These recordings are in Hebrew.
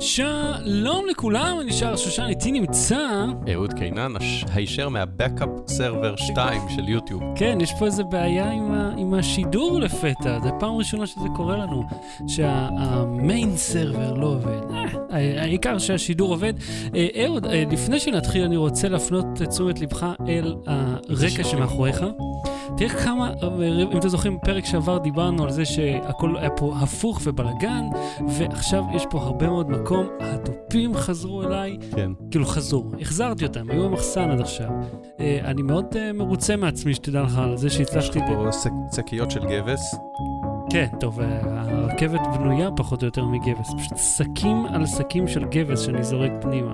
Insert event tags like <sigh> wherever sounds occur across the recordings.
שלום לכולם, אני שר שושן, איתי נמצא... אהוד קינן, הישר מהבקאפ סרבר 2 של יוטיוב. כן, יש פה איזה בעיה עם, ה, עם השידור לפתע, זו פעם ראשונה שזה קורה לנו, שהמיין סרבר לא עובד. אה, העיקר שהשידור עובד. אה, אהוד, אה, לפני שנתחיל, אני רוצה להפנות את תשומת לבך אל הרקע שמאחוריך. תראה כמה, אם אתם זוכרים, בפרק שעבר דיברנו על זה שהכל היה פה הפוך ובלאגן, ועכשיו יש פה הרבה מאוד מקום, התופים חזרו אליי, כן. כאילו חזרו, החזרתי אותם, היו במחסן עד עכשיו. אה, אני מאוד אה, מרוצה מעצמי, שתדע לך, על זה יש שהצלחתי... לך פה שק- שקיות של גבס. כן, טוב, אה, הרכבת בנויה פחות או יותר מגבס, פשוט שקים על שקים של גבס שאני זורק פנימה.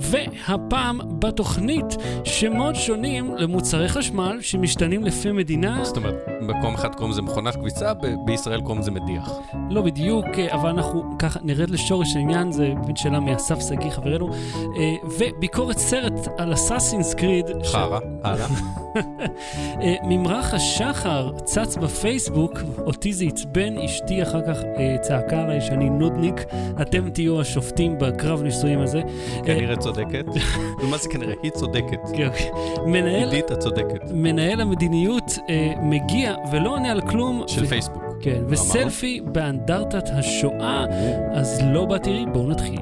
והפעם בתוכנית שמות שונים למוצרי חשמל שמשתנים לפי מדינה, זאת אומרת, במקום אחד קוראים לזה מכונת כביסה, ב- בישראל קוראים לזה מדיח. לא בדיוק, אה, אבל אנחנו ככה נרד לשורש העניין, זה באמת שאלה מאסף שגיא חברנו, אה, וביקורת סרט על אסאסינס קריד. חרא, הלאה. <laughs> אה, ממרח השחר צץ בפייסבוק, אותי זה עצבן, אשתי אחר כך צעקה עליי שאני נודניק, אתם תהיו השופטים בקרב נישואים הזה. כנראה צודקת. <laughs> מה זה כנראה? היא צודקת. כן, אוקיי. מנהל, עידית, את צודקת. מנהל המדיניות אה, מגיע ולא עונה על כלום. של ו- פייסבוק. כן, וסלפי באנדרטת השואה, אז לא בתראי, בואו נתחיל.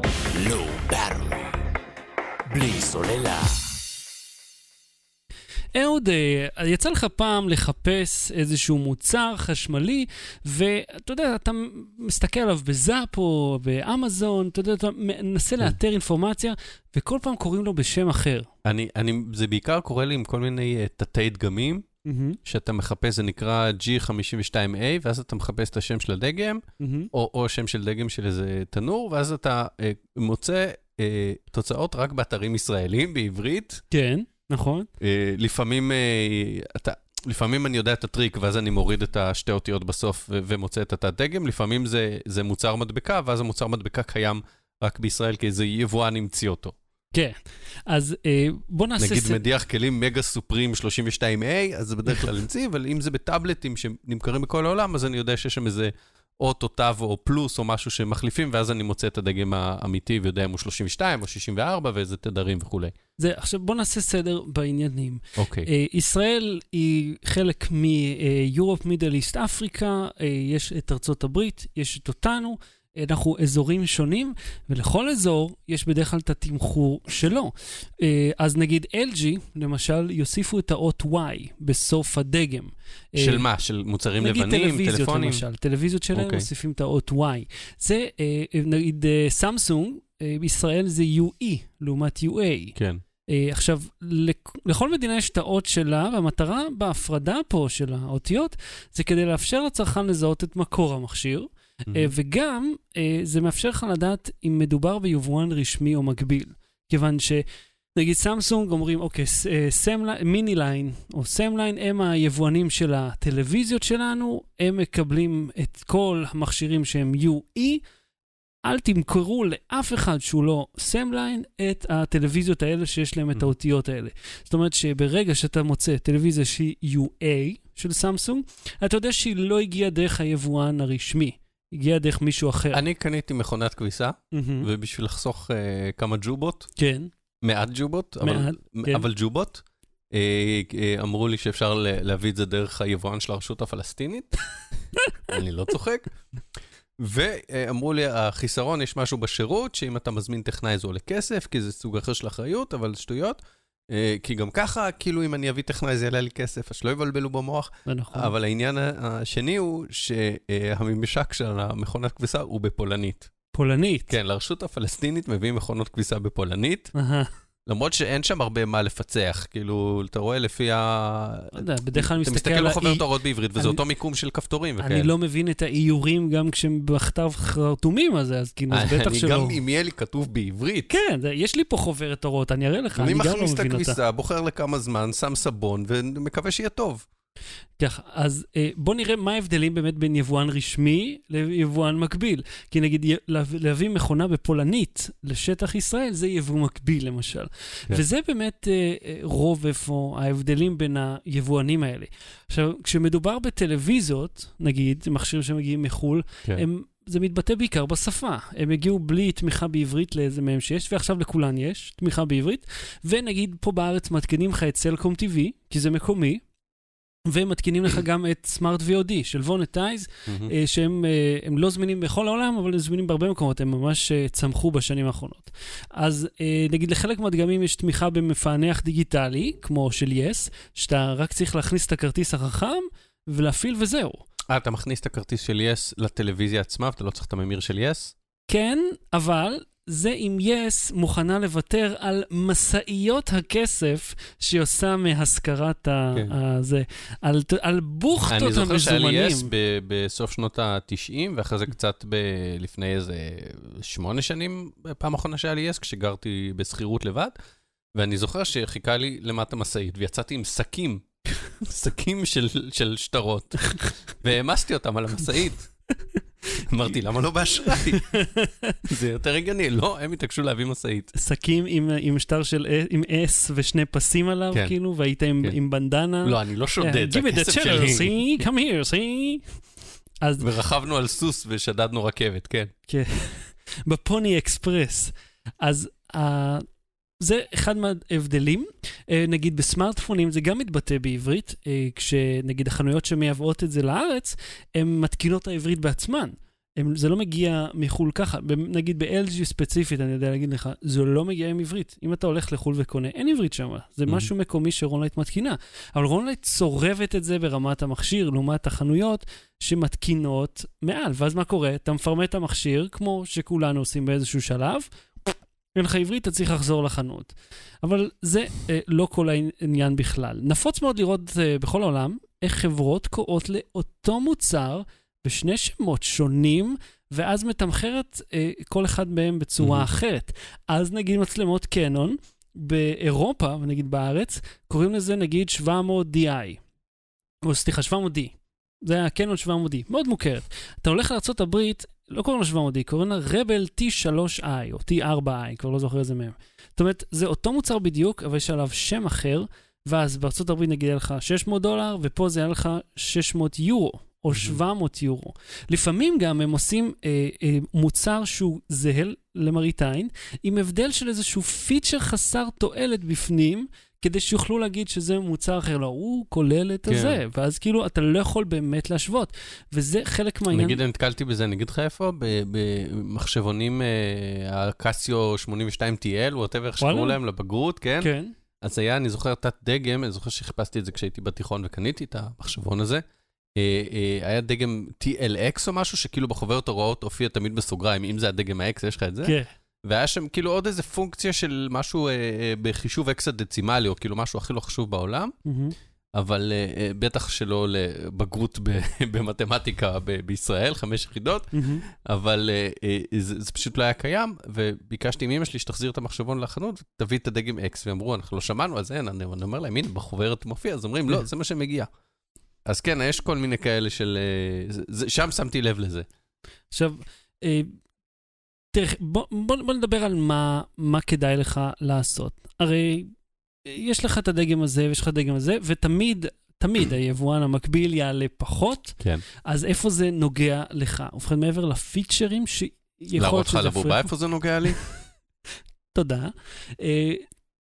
לא. בלי סוללה. אהוד, אה, יצא לך פעם לחפש איזשהו מוצר חשמלי, ואתה יודע, אתה מסתכל עליו בזאפ או באמזון, אתה יודע, אתה מנסה לאתר אינפורמציה, וכל פעם קוראים לו בשם אחר. אני, אני, זה בעיקר קורה לי עם כל מיני אה, תתי דגמים, מהמם, שאתה מחפש, זה נקרא G52A, ואז אתה מחפש את השם של הדגם, מהמם. או, או שם של דגם של איזה תנור, ואז אתה אה, מוצא אה, תוצאות רק באתרים ישראלים, בעברית. כן, נכון. אה, לפעמים אה, אתה... לפעמים אני יודע את הטריק, ואז אני מוריד את השתי אותיות בסוף ו- ומוצא את התת-דגם, לפעמים זה, זה מוצר מדבקה, ואז המוצר מדבקה קיים רק בישראל, כי איזה יבואן המציא אותו. כן. אז אה, בוא נעשה... נגיד ס- מדיח כלים מגה סופרים 32A, אז זה בדרך כלל המציא, אבל אם זה בטאבלטים שנמכרים בכל העולם, אז אני יודע שיש שם איזה אות או תו או פלוס או משהו שמחליפים, ואז אני מוצא את הדגם האמיתי ויודע אם הוא 32 או 64 ואיזה תדרים וכולי. זה, עכשיו בוא נעשה סדר בעניינים. אוקיי. אה, ישראל היא חלק מיורופ, מידל איסט, אפריקה, יש את ארצות הברית, יש את אותנו, אנחנו אזורים שונים, ולכל אזור יש בדרך כלל את התמחור שלו. אה, אז נגיד LG, למשל, יוסיפו את האות Y בסוף הדגם. אה, של מה? של מוצרים נגיד לבנים, טלוויזיות טלפונים? למשל, טלוויזיות שלהם אוקיי. מוסיפים את האות Y. זה, אה, נגיד אה, סמסונג, אה, בישראל זה UE לעומת UA. כן. אה, עכשיו, לכ- לכל מדינה יש את האות שלה, והמטרה בהפרדה פה של האותיות זה כדי לאפשר לצרכן לזהות את מקור המכשיר, אה, וגם אה, זה מאפשר לך לדעת אם מדובר ביבואן רשמי או מקביל. כיוון ש... נגיד סמסונג אומרים, אוקיי, ס- אה, מיני line או סאמליין הם היבואנים של הטלוויזיות שלנו, הם מקבלים את כל המכשירים שהם UE. אל תמכרו לאף אחד שהוא לא סאמליין את הטלוויזיות האלה שיש להם את Mm. האותיות האלה. זאת אומרת שברגע שאתה מוצא טלוויזיה שהיא UA של סמסונג, אתה יודע שהיא לא הגיעה דרך היבואן הרשמי, הגיעה דרך מישהו אחר. אני קניתי מכונת כביסה, מהמם. ובשביל לחסוך אה, כמה ג'ובות, כן, מעט ג'ובות, אבל, מעט, כן. אבל ג'ובות, אה, אה, אמרו לי שאפשר להביא את זה דרך היבואן של הרשות הפלסטינית, <laughs> אני לא צוחק. ואמרו לי, החיסרון, יש משהו בשירות, שאם אתה מזמין טכנאי זה עולה כסף, כי זה סוג אחר של אחריות, אבל שטויות. אה, כי גם ככה, כאילו אם אני אביא טכנאי זה יעלה לי כסף, אז שלא יבלבלו במוח. זה נכון. אבל העניין השני הוא שהממשק של המכונת כביסה הוא בפולנית. פולנית. כן, לרשות הפלסטינית מביאים מכונות כביסה בפולנית, למרות שאין שם הרבה מה לפצח. כאילו, אתה רואה לפי ה... לא יודע, בדרך כלל אני אתה מסתכל מסתכל על בחוברת האי... הוראות בעברית, וזה אני- אותו מיקום של כפתורים וכאלה. אני לא מבין את האיורים גם כשהם בכתב חרטומים הזה, אז כאילו, אז בטח אני שלא. גם, אם יהיה לי כתוב בעברית. כן, זה- יש לי פה חוברת הוראות, אני אראה לך, אני אני גם לא מכניס את מבין אותה. הכביסה, בוחר לכמה זמן, שם סבון, ומקווה שיהיה טוב. ככה, אז אה, בוא נראה מה ההבדלים באמת בין יבואן רשמי ליבואן מקביל. כי נגיד להביא מכונה בפולנית לשטח ישראל, זה יבוא מקביל למשל. כן. וזה באמת אה, אה, רוב איפה ההבדלים בין היבואנים האלה. עכשיו, כשמדובר בטלוויזיות, נגיד, מכשירים שמגיעים מחו"ל, כן. הם זה מתבטא בעיקר בשפה. הם הגיעו בלי תמיכה בעברית לאיזה מהם שיש, ועכשיו לכולן יש תמיכה בעברית. ונגיד פה בארץ מתקינים לך את סלקום TV, כי זה מקומי, ומתקינים לך גם את סמארט VOD של וונטייז. אה, שהם אה, לא זמינים בכל העולם, אבל הם זמינים בהרבה מקומות, הם ממש אה, צמחו בשנים האחרונות. אז נגיד לחלק מהדגמים יש תמיכה במפענח דיגיטלי, כמו של יס, שאתה רק צריך להכניס את הכרטיס החכם ולהפעיל וזהו. אה, אתה מכניס את הכרטיס של יס לטלוויזיה עצמה, ואתה לא צריך את הממיר של יס? כן, אבל זה אם יס מוכנה לוותר על משאיות הכסף שהיא עושה מהשכרת ה... כן. הזה, על, על בוכטות אני זוכר שהיה לי יס המזומנים. ב- בסוף שנות ה-90, ואחרי זה קצת ב- לפני איזה שמונה שנים, פעם אחרונה שהיה לי יס, כשגרתי בשכירות לבד, ואני זוכר שחיכה לי למטה משאית, ויצאתי עם שקים, <laughs> שקים של, של שטרות, והעמסתי אותם על המשאית. אמרתי, למה לא באשראי? <laughs> זה יותר הגיוני. לא, הם התעקשו להביא משאית. שקים עם, שטר של, עם אס ושני פסים עליו, כן. כאילו, והיית עם, כן. עם בנדנה. לא, אני לא שודד, זה Give me the הכסף שלי. see, come here, see. ורכבנו על סוס ושדדנו רכבת, כן. <laughs> בפוני אקספרס. אז uh, זה אחד מההבדלים. אה, נגיד בסמארטפונים זה גם מתבטא בעברית, אה, כשנגיד החנויות שמייבאות את זה לארץ, הן מתקינות את העברית בעצמן. הם, זה לא מגיע מחו"ל ככה. נגיד ב-LG ספציפית, אני יודע להגיד לך, זה לא מגיע עם עברית. אם אתה הולך לחו"ל וקונה, אין עברית שם. זה Mhm. משהו מקומי שרונלייט מתקינה. אבל רונלייט צורבת את זה ברמת המכשיר, לעומת החנויות שמתקינות מעל. ואז מה קורה? אתה מפרמט את המכשיר, כמו שכולנו עושים באיזשהו שלב, אין לך עברית, אתה צריך לחזור לחנות. אבל זה אה, לא כל העניין בכלל. נפוץ מאוד לראות אה, בכל העולם איך חברות קוראות לאותו מוצר בשני שמות שונים, ואז מתמחרת אה, כל אחד מהם בצורה Mhm. אחרת. אז נגיד מצלמות קנון, באירופה, ונגיד בארץ, קוראים לזה נגיד 700DI. או סליחה, 700D. זה הקנון 700D, מאוד מוכרת. אתה הולך לארה"ב, לא קוראים לה 700D, קוראים לה רבל T3i או T4i, כבר לא זוכר איזה מהם. זאת אומרת, זה אותו מוצר בדיוק, אבל יש עליו שם אחר, ואז בארצות הברית נגיד היה לך 600 דולר, ופה זה היה לך 600 יורו, או 700 יורו. לפעמים גם הם עושים אה, אה, מוצר שהוא זהה למראית עין, עם הבדל של איזשהו פיצ'ר חסר תועלת בפנים, כדי שיוכלו להגיד שזה מוצר אחר. לא, הוא כולל את כן. הזה, ואז כאילו אתה לא יכול באמת להשוות. וזה חלק מהעניין. נגיד, אני נתקלתי בזה, אני אגיד לך איפה? במחשבונים, הקסיו 82 TL, ווטאבר, איך שקראו. להם, לבגרות, כן? כן. אז היה, אני זוכר תת דגם, אני זוכר שחיפשתי את זה כשהייתי בתיכון וקניתי את המחשבון הזה. אה, אה, היה דגם TLX או משהו, שכאילו בחוברת הוראות הופיע תמיד בסוגריים, אם זה הדגם ה-X, יש לך את זה? כן. והיה שם כאילו עוד איזה פונקציה של משהו אה, אה, בחישוב אקסדצימלי, או כאילו משהו הכי לא חשוב בעולם, מהמם. אבל אה, אה, בטח שלא לבגרות ב- <laughs> במתמטיקה ב- בישראל, חמש יחידות, מהמם. אבל אה, אה, זה, זה פשוט לא היה קיים, וביקשתי מאמא שלי שתחזיר את המחשבון לחנות, תביא את הדגם X, ואמרו, אנחנו לא שמענו, אז אין, אני, אני אומר להם, הנה, בחוברת מופיע, אז אומרים, לא, זה מה שמגיע. אז כן, יש כל מיני כאלה של... אה, זה, זה, שם שמתי לב לזה. עכשיו, אה, תראה, בוא, בוא, בוא נדבר על מה, מה כדאי לך לעשות. הרי אה, יש לך את הדגם הזה ויש לך את הדגם הזה, ותמיד, תמיד היבואן המקביל יעלה פחות, כן. אז איפה זה נוגע לך? ובכן, מעבר לפיצ'רים שיכול להראות להיות לך שזה לבובה יפריע- איפה זה נוגע לי? <laughs> תודה.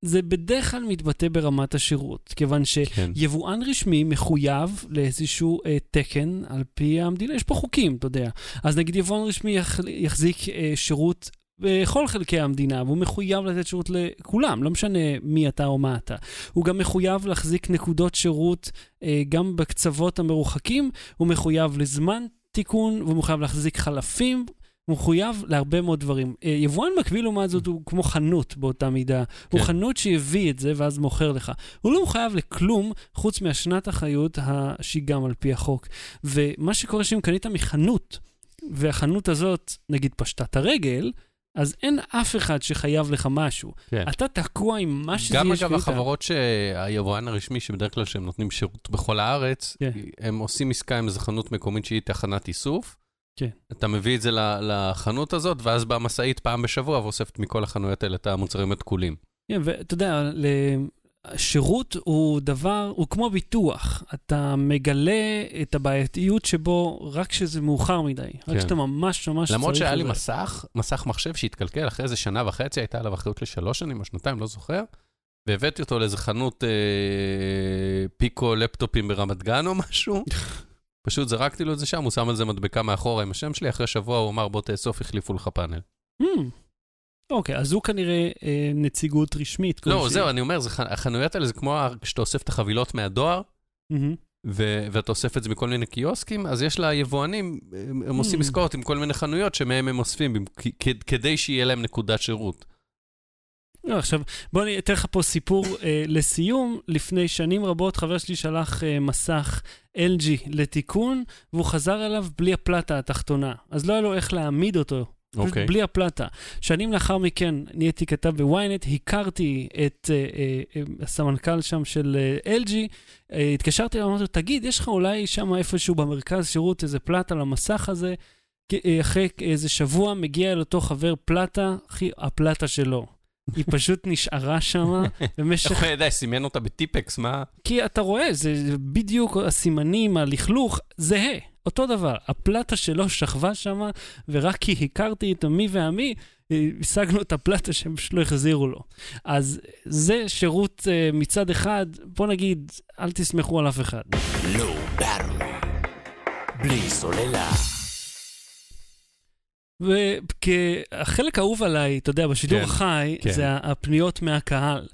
אה, זה בדרך כלל מתבטא ברמת השירות, כיוון. כן. יבואן רשמי מחויב לאיזשהו אה, תקן על פי המדינה, יש פה חוקים, אתה יודע. אז נגיד יבואן רשמי יח, יחזיק אה, שירות בכל חלקי המדינה, והוא מחויב לתת שירות לכולם, לא משנה מי אתה או מה אתה. הוא גם מחויב להחזיק נקודות שירות אה, גם בקצוות המרוחקים, הוא מחויב לזמן תיקון, והוא מחויב להחזיק חלפים. הוא מחויב להרבה מאוד דברים. אה, יבואן מקביל לעומת זאת הוא כמו חנות באותה מידה. הוא כן. חנות שהביא את זה ואז מוכר לך. הוא לא מחויב לכלום חוץ מהשנת אחריות ה- שהיא גם על פי החוק. ומה שקורה שאם קנית מחנות, והחנות הזאת, נגיד, פשטה את הרגל, אז אין אף אחד שחייב לך משהו. כן. אתה תקוע עם מה שזה גם יש אגב ואיתה. החברות שהיבואן הרשמי, שבדרך כלל שהם נותנים שירות בכל הארץ, כן. הם עושים עסקה עם איזו חנות מקומית שהיא תחנת איסוף. כן. אתה מביא את זה לחנות הזאת, ואז באה משאית פעם בשבוע ואוספת מכל החנויות האלה את המוצרים התקולים. כן, ואתה יודע. שירות הוא דבר, הוא כמו ביטוח. אתה מגלה את הבעייתיות שבו רק כשזה מאוחר מדי. רק כן. כשאתה ממש ממש צריך... למרות שהיה לי. מסך, מסך מחשב שהתקלקל אחרי איזה שנה וחצי, הייתה עליו אחריות לשלוש שנים או שנתיים, לא זוכר, והבאתי אותו לאיזה חנות אה, פיקו לפטופים ברמת גן או משהו. <laughs> פשוט זרקתי לו את זה שם, הוא שם על זה מדבקה מאחורה עם השם שלי, אחרי שבוע הוא אמר, בוא תאסוף, החליפו לך פאנל. Hmm. אוקיי, אז הוא כנראה אה, נציגות רשמית. לא, כלשהי. זהו, אני אומר, זה, החנויות האלה זה כמו כשאתה אוסף את החבילות מהדואר, מהמם. ו- ואתה אוסף את זה מכל מיני קיוסקים, אז יש ליבואנים, הם, עושים Mm. עסקאות עם כל מיני חנויות שמהם הם אוספים, כ- כדי שיהיה להם נקודת שירות. לא, עכשיו, בוא אני אתן לך פה סיפור אה, לסיום. לפני שנים רבות חבר שלי שלח אה, מסך LG לתיקון, והוא חזר אליו בלי הפלטה התחתונה. אז לא היה לו איך להעמיד אותו. פשוט אוקיי. בלי הפלטה. שנים לאחר מכן נהייתי כתב בוויינט, הכרתי את אה, אה, אה, הסמנכ"ל שם של אה, LG, אה, התקשרתי אליו, אמרתי לו, תגיד, יש לך אולי שם איפשהו במרכז שירות איזה פלטה למסך הזה? אה, אחרי איזה שבוע מגיע אל אותו חבר פלטה, אחי, הפלטה שלו. היא פשוט נשארה שם <laughs> במשך... איך הוא ידע, סימן אותה בטיפקס, מה? כי אתה רואה, זה בדיוק הסימנים, הלכלוך, זהה, אותו דבר. הפלטה שלו שכבה שם, ורק כי הכרתי את המי והמי, השגנו את הפלטה שהם פשוט לא החזירו לו. אז זה שירות אה, מצד אחד, בוא נגיד, אל תסמכו על אף אחד. לא. בלי סוללה. והחלק האהוב עליי, אתה יודע, בשידור כן, החי, כן. זה הפניות מהקהל.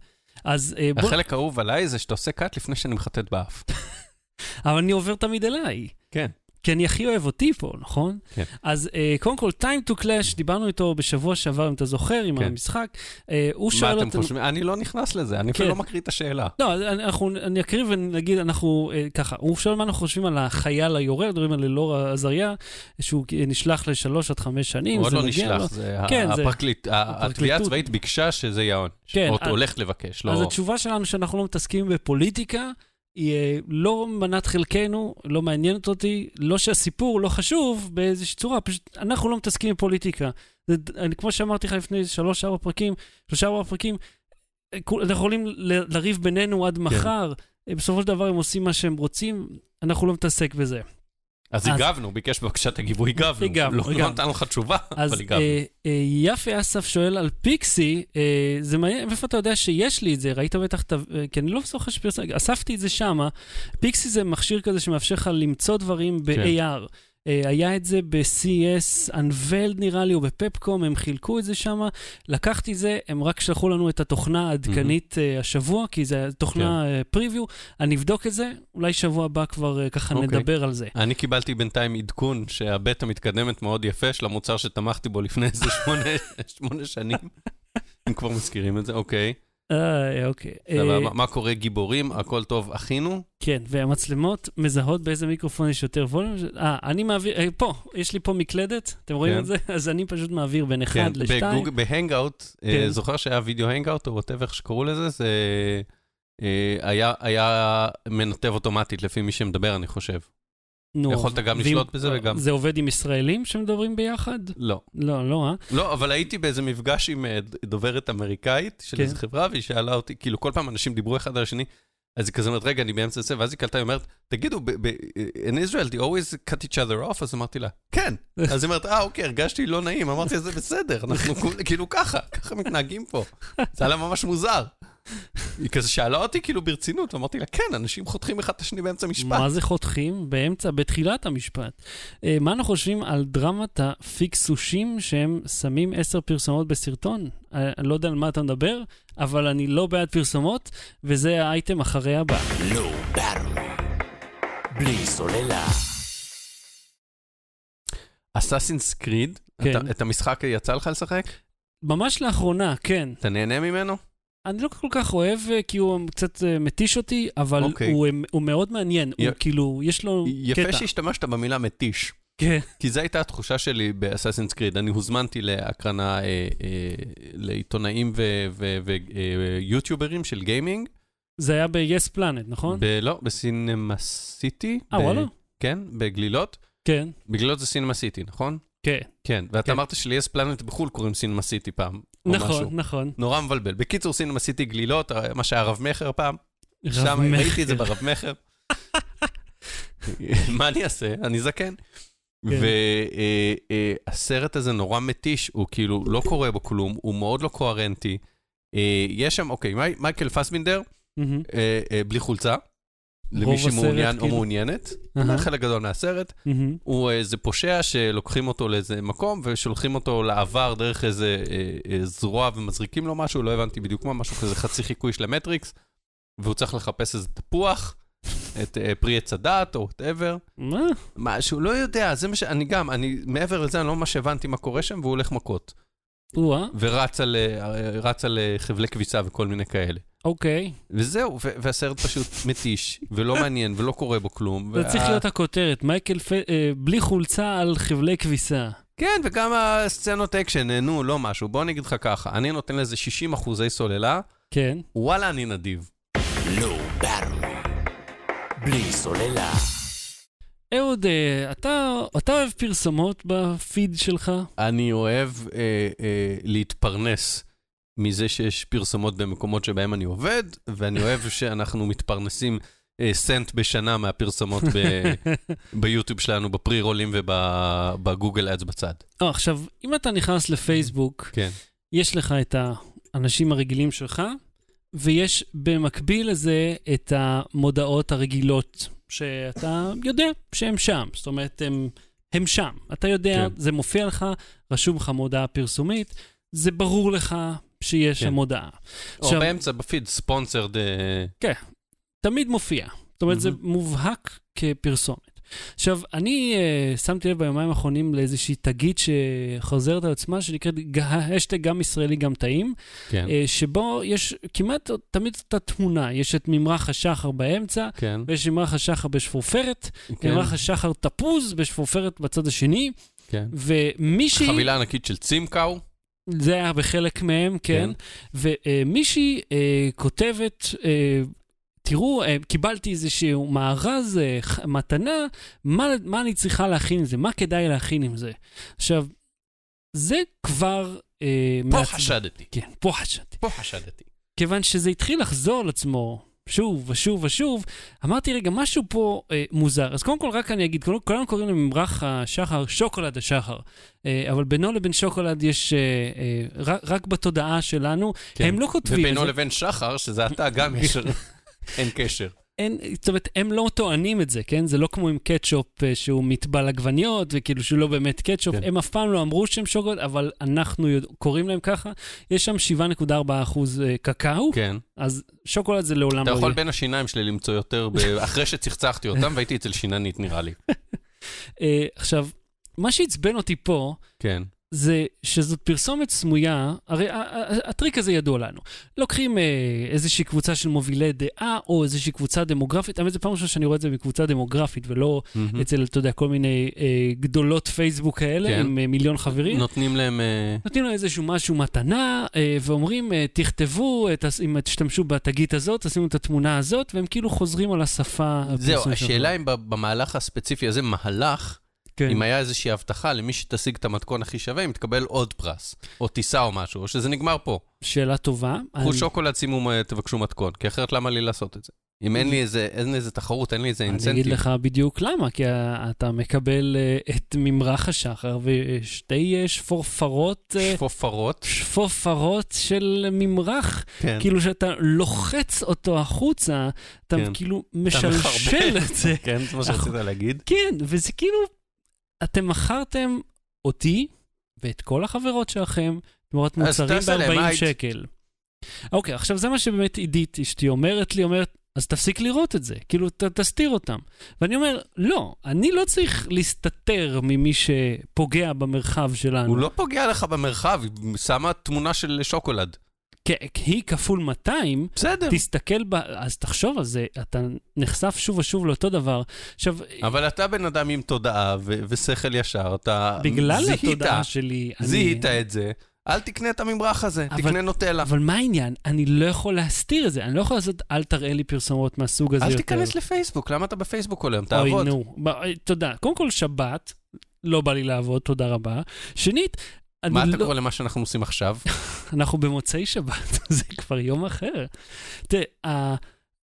אז אה, בוא... החלק האהוב עליי זה שאתה עושה קאט לפני שאני מחטט באף. <laughs> אבל אני עובר תמיד אליי. כן. כי אני הכי אוהב אותי פה, נכון? כן. אז uh, קודם כל, time to clash, דיברנו איתו בשבוע שעבר, אם אתה זוכר, עם כן. המשחק. Uh, הוא מה שואל אתם אותנו... חושבים? אני לא נכנס לזה, אני אפילו כן. לא מקריא את השאלה. לא, אני- אנחנו, אני אקריא ונגיד, אנחנו uh, ככה, הוא שואל מה אנחנו חושבים על החייל היורה, מדברים על אלאור עזריה, שהוא נשלח לשלוש עד חמש שנים, הוא עוד לא מגיע לו. נשלח, זה כן, זה- הפרקליט, התביעה. הצבאית ביקשה שזה יהיה. כן, או אז- הולכת לבקש, אז לא... התשובה שלנו שאנחנו לא מתעסקים בפוליטיקה, היא אה, לא מנת חלקנו, לא מעניינת אותי, לא שהסיפור לא חשוב באיזושהי צורה, פשוט אנחנו לא מתעסקים בפוליטיקה. זה, אני, כמו שאמרתי לך לפני שלוש-ארבע פרקים, שלושה-ארבע פרקים, אה, אנחנו יכולים לריב בינינו עד מחר, אה, בסופו של דבר הם עושים מה שהם רוצים, אנחנו לא מתעסק בזה. אז אז- הגבנו, ביקש בבקשה את הגיבוי, הגבנו. הגבנו, לא- לא. נתן לך תשובה, אז אבל הגבנו. אה, אה, יפה אסף שואל על פיקסי, אה, זה מעניין, מאיפה אתה יודע שיש לי את זה? ראית בטח, כי אני לא זוכר שפרסמתי, אספתי את זה שמה. פיקסי זה מכשיר כזה שמאפשר לך למצוא דברים ב-AR. אה, היה את זה ב-CS Unveiled נראה לי, או בפפקום, הם חילקו את זה שם. לקחתי את זה, הם רק שלחו לנו את התוכנה העדכנית אה, השבוע, כי זה תוכנה פריוויו. אני אבדוק את זה, אולי שבוע הבא כבר אה, ככה אוקיי. נדבר על זה. אני קיבלתי בינתיים עדכון שהבטא מתקדמת מאוד יפה של המוצר שתמכתי בו לפני איזה שמונה- <laughs> שמונה שנים. <laughs> אם כבר מזכירים את זה, אוקיי. אה, אוקיי. אה, מה- מה קורה גיבורים? הכל טוב, אחינו? כן, והמצלמות מזהות באיזה מיקרופון יש יותר volume. אה, אני מעביר, אה, פה, יש לי פה מקלדת, אתם רואים כן. את זה? <laughs> אז אני פשוט מעביר בין כן, 1 ל-2. בגוגל- ב Hangout, אה, כן. זוכר שהיה וידאו Hangout, או whatever שקראו לזה, זה אה, היה- היה מנתב אוטומטית לפי מי שמדבר, אני חושב. נו, יכולת גם לשלוט בזה וגם- זה עובד עם ישראלים שמדברים ביחד? לא. לא, לא, אה? לא, אבל הייתי באיזה מפגש עם אה, דוברת אמריקאית של כן. איזו חברה, והיא שאלה אותי, כאילו כל פעם אנשים דיברו אחד על השני, אז היא כזה אומרת, רגע, אני באמצע זה, ואז היא קלטה, היא אומרת, תגידו, in Israel, they always cut each other off? אז אמרתי לה, כן. אז היא אומרת, אה, אוקיי, הרגשתי לא נעים. אמרתי, זה בסדר, אנחנו כאילו ככה, ככה מתנהגים פה. זה היה לה ממש מוזר. היא כזה שאלה אותי כאילו ברצינות, אמרתי לה, כן, אנשים חותכים אחד את השני באמצע משפט. מה זה חותכים? באמצע, בתחילת המשפט. אה, מה אנחנו חושבים על דרמת הפיקסושים שהם שמים עשר פרסומות בסרטון? אה, אני לא יודע על מה אתה מדבר, אבל אני לא בעד פרסומות, וזה האייטם אחרי הבא. לא. בלי סוללה. אסאסינס קריד, כן. את המשחק יצא לך לשחק? ממש לאחרונה, כן. אתה נהנה ממנו? אני לא כל כך אוהב, אה, כי הוא קצת אה, מתיש אותי, אבל אוקיי. הוא, אה, הוא מאוד מעניין. י- הוא כאילו, יש לו יפה קטע. שהשתמשת במילה מתיש. כן. כי זו הייתה התחושה שלי באסאסינס קריד. אני הוזמנתי להקרנה אה, אה, לעיתונאים ויוטיוברים של גיימינג. זה היה ב-yes planet, נכון? ב- לא, בסינמה סיטי. אה, וואלה? כן, בגלילות. כן. בגלילות זה סינמה סיטי, נכון? כן, כן, ואתה כן. אמרת שליאס פלנט בחו"ל קוראים סינמה סיטי פעם. או משהו. נכון, נכון. נורא מבלבל. בקיצור, סינמה סיטי גלילות, מה שהיה רב מכר פעם, רב שם מכר. ראיתי את זה ברב מכר. <laughs> מה אני אעשה? אני זקן. כן. והסרט הזה נורא מתיש, הוא כאילו לא קורה בו כלום, הוא מאוד לא קוהרנטי. אה, יש שם, אוקיי, מי- מייקל פסבינדר. אה, אה, בלי חולצה, למי שמעוניין או כאילו. מעוניינת. חלק גדול מהסרט. הוא איזה פושע שלוקחים אותו לאיזה מקום ושולחים אותו לעבר דרך איזה אה, אה, זרוע ומזריקים לו משהו, לא הבנתי בדיוק מה, משהו כזה חצי חיקוי של המטריקס, והוא צריך לחפש איזה תפוח, את אה, פרי עץ הדעת או whatever. מה? משהו, לא יודע, זה מה ש... אני גם, אני, מעבר לזה, אני לא ממש הבנתי מה קורה שם, והוא הולך מכות. ורץ על, אה, אה, חבלי כביסה וכל מיני כאלה. אוקיי. וזהו, והסרט פשוט מתיש, ולא מעניין, ולא קורה בו כלום. זה וה- צריך להיות הכותרת, מייקל פ... אה, בלי חולצה על חבלי כביסה. כן, וגם הסצנות אקשן, נו, לא משהו. בוא אני אגיד לך ככה, אני נותן לזה 60 אחוזי סוללה, כן. וואלה, אני נדיב. Low Battery. בלי סוללה. אהוד, אה, אתה, אתה אוהב פרסומות בפיד שלך? אני אוהב אה, אה, להתפרנס מזה שיש פרסומות במקומות שבהם אני עובד, ואני אוהב שאנחנו מתפרנסים אה, סנט בשנה מהפרסומות ב- <laughs> ביוטיוב שלנו, בפרי רולים ובגוגל אדס בצד. או, עכשיו, אם אתה נכנס לפייסבוק, כן. יש לך את האנשים הרגילים שלך, ויש במקביל לזה את המודעות הרגילות, שאתה יודע שהם שם. זאת אומרת, הם, הם שם. אתה יודע, כן. זה מופיע לך, רשום לך מודעה פרסומית, זה ברור לך שיש כן. שם מודעה. או עכשיו- באמצע, בפיד, ספונסרד, תמיד מופיע. זאת אומרת, זה מהמם. מובהק כפרסומת. עכשיו, אני uh, שמתי לב ביומיים האחרונים לאיזושהי תגית שחוזרת על עצמה, שנקראת השטג גם ישראלי גם טעים, כן, uh, שבו יש כמעט תמיד אותה תמונה, יש את ממרח השחר באמצע, כן, ויש ממרח השחר בשפופרת, כן, ממרח השחר תפוז בשפופרת בצד השני, כן. ומישהי... חבילה ענקית של צימקאו, זה היה בחלק מהם, כן. ומישהי אה, כותבת, אה, תראו, אה, קיבלתי איזשהו מארז, אה, מתנה, מה, מה אני צריכה להכין עם זה? מה כדאי להכין עם זה? עכשיו, זה כבר... אה, פה מעצ- חשדתי, כן, פה חשדתי. פה חשדתי. כיוון שזה התחיל לחזור על עצמו שוב ושוב ושוב, אמרתי, רגע, משהו פה אה, מוזר. אז קודם כל, רק אני אגיד, כולנו, קוראים לממרח השחר שוקולד השחר, אה, אבל בינו לבין שוקולד יש, אה, אה, רק, רק בתודעה שלנו, כן. הם לא כותבים ובינו זה. לבין שחר, שזה אתה גם יש, <laughs> אין קשר. אין, זאת אומרת, הם לא טוענים את זה, כן? זה לא כמו עם קטשופ אה, שהוא מטבל עגבניות, וכאילו שהוא לא באמת קטשופ. כן. הם אף פעם לא אמרו שהם שוקולד, אבל אנחנו יודע, קוראים להם ככה. יש שם 7.4 אחוז אה, קקאו, כן. אז שוקולד זה לעולם אתה לא יכול יהיה. בין השיניים שלי למצוא יותר, ב- <laughs> אחרי שצחצחתי אותם, והייתי אצל שיננית נראה לי. <laughs> אה, עכשיו, מה שעצבן אותי פה, כן. זה שזאת פרסומת סמויה, הרי הטריק הזה ידוע לנו. לוקחים אה, איזושהי קבוצה של מובילי דעה, או איזושהי קבוצה דמוגרפית, האמת, זו פעם ראשונה שאני רואה את זה מקבוצה דמוגרפית, ולא מהמם. אצל, אתה יודע, כל מיני אה, גדולות פייסבוק כאלה, כן. עם אה, מיליון חברים. נותנים להם... אה, נותנים לו איזשהו משהו מתנה, אה, ואומרים, אה, תכתבו, את, הס- אם תשתמשו בתגית הזאת, תשימו את התמונה הזאת, והם כאילו חוזרים על השפה. זהו. השאלה אם במהלך הספציפי הזה, מהלך, כן. אם היה איזושהי הבטחה למי שתשיג את המתכון הכי שווה, אם תקבל עוד פרס, או טיסה או משהו, או שזה נגמר פה. שאלה טובה. קחו אני- שוקולד, שימו, אה, תבקשו מתכון, כי אחרת למה לי לעשות את זה? אם אין לי איזה, אין איזה תחרות, אין לי איזה אני אגיד אינסנטיב. לך בדיוק למה, כי אתה מקבל אה, את ממרח השחר ושתי אה, שפורפרות, אה, שפופרות. שפופרות של ממרח, כן. כאילו שאתה לוחץ אותו החוצה, אתה כן. כאילו משלשל. את זה. <laughs> כן, זה מה שרצית להגיד. כן, וזה כאילו, אתם מכרתם אותי ואת כל החברות שלכם תמורת מוצרים תעשה להם ב-40 הייט. שקל. אוקיי, עכשיו זה מה שבאמת עידית אשתי אומרת לי, אומרת, אז תפסיק לראות את זה, כאילו, ת, תסתיר אותם. ואני אומר, לא, אני לא צריך להסתתר ממי שפוגע במרחב שלנו. הוא לא פוגע לך במרחב, היא שמה תמונה של שוקולד. כי היא כפול 200, בסדר. תסתכל ב... אז תחשוב על זה, אתה נחשף שוב ושוב לאותו דבר. עכשיו, אבל אתה בן אדם עם תודעה ו- ושכל ישר, אתה בגלל זיהית, התודעה שלי, אני... זיהית את זה, אל תקנה את הממרח הזה, אבל- תקנה נוטלה. אבל מה העניין? אני לא יכול להסתיר את זה, אני לא יכול לעשות, אל תראה לי פרסומות מהסוג הזה אל יותר. תיכנס לפייסבוק, למה אתה בפייסבוק כל היום? אוי, תעבוד. נו. ב- תודה. קודם כל, שבת, לא בא לי לעבוד, תודה רבה. שנית, אני מה אתה לא... קורא למה שאנחנו עושים עכשיו? <laughs> אנחנו במוצאי שבת, <laughs> זה כבר יום אחר. תראה,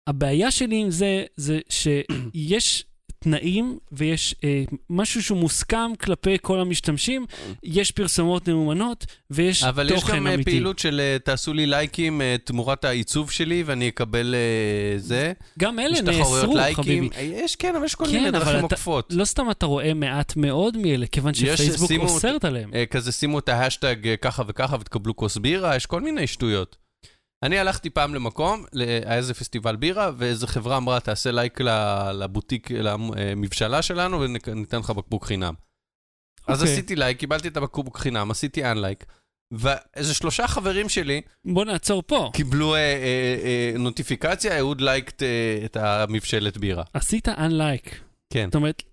הבעיה שלי עם זה, זה שיש תנאים ויש אה, משהו שהוא מוסכם כלפי כל המשתמשים, יש פרסומות ממומנות ויש אבל יש תוכן גם אה, אמיתי. פעילות של אה, תעשו לי לייקים אה, תמורת העיצוב שלי ואני אקבל אה, זה. גם אלה נאסרו, לייקים. חביבי. יש, כן, אבל יש כל כן, מיני דרכים עוקפות. לא סתם אתה רואה מעט מאוד מאלה, כיוון שפייסבוק אוסרת עליהם. אה, כזה שימו את ההשטג אה, ככה וככה ותקבלו כוס בירה, יש כל מיני שטויות. אני הלכתי פעם למקום, היה איזה פסטיבל בירה, ואיזה חברה אמרה, תעשה לייק לבוטיק, למבשלה שלנו, וניתן לך בקבוק חינם. אז אוקיי. עשיתי לייק, קיבלתי את הבקבוק חינם, עשיתי unlike, ואיזה שלושה חברים שלי בוא נעצור פה. קיבלו אה, אה, אה, נוטיפיקציה, אהוד liked אה, את המבשלת בירה. עשית unlike. כן. זאת אומרת,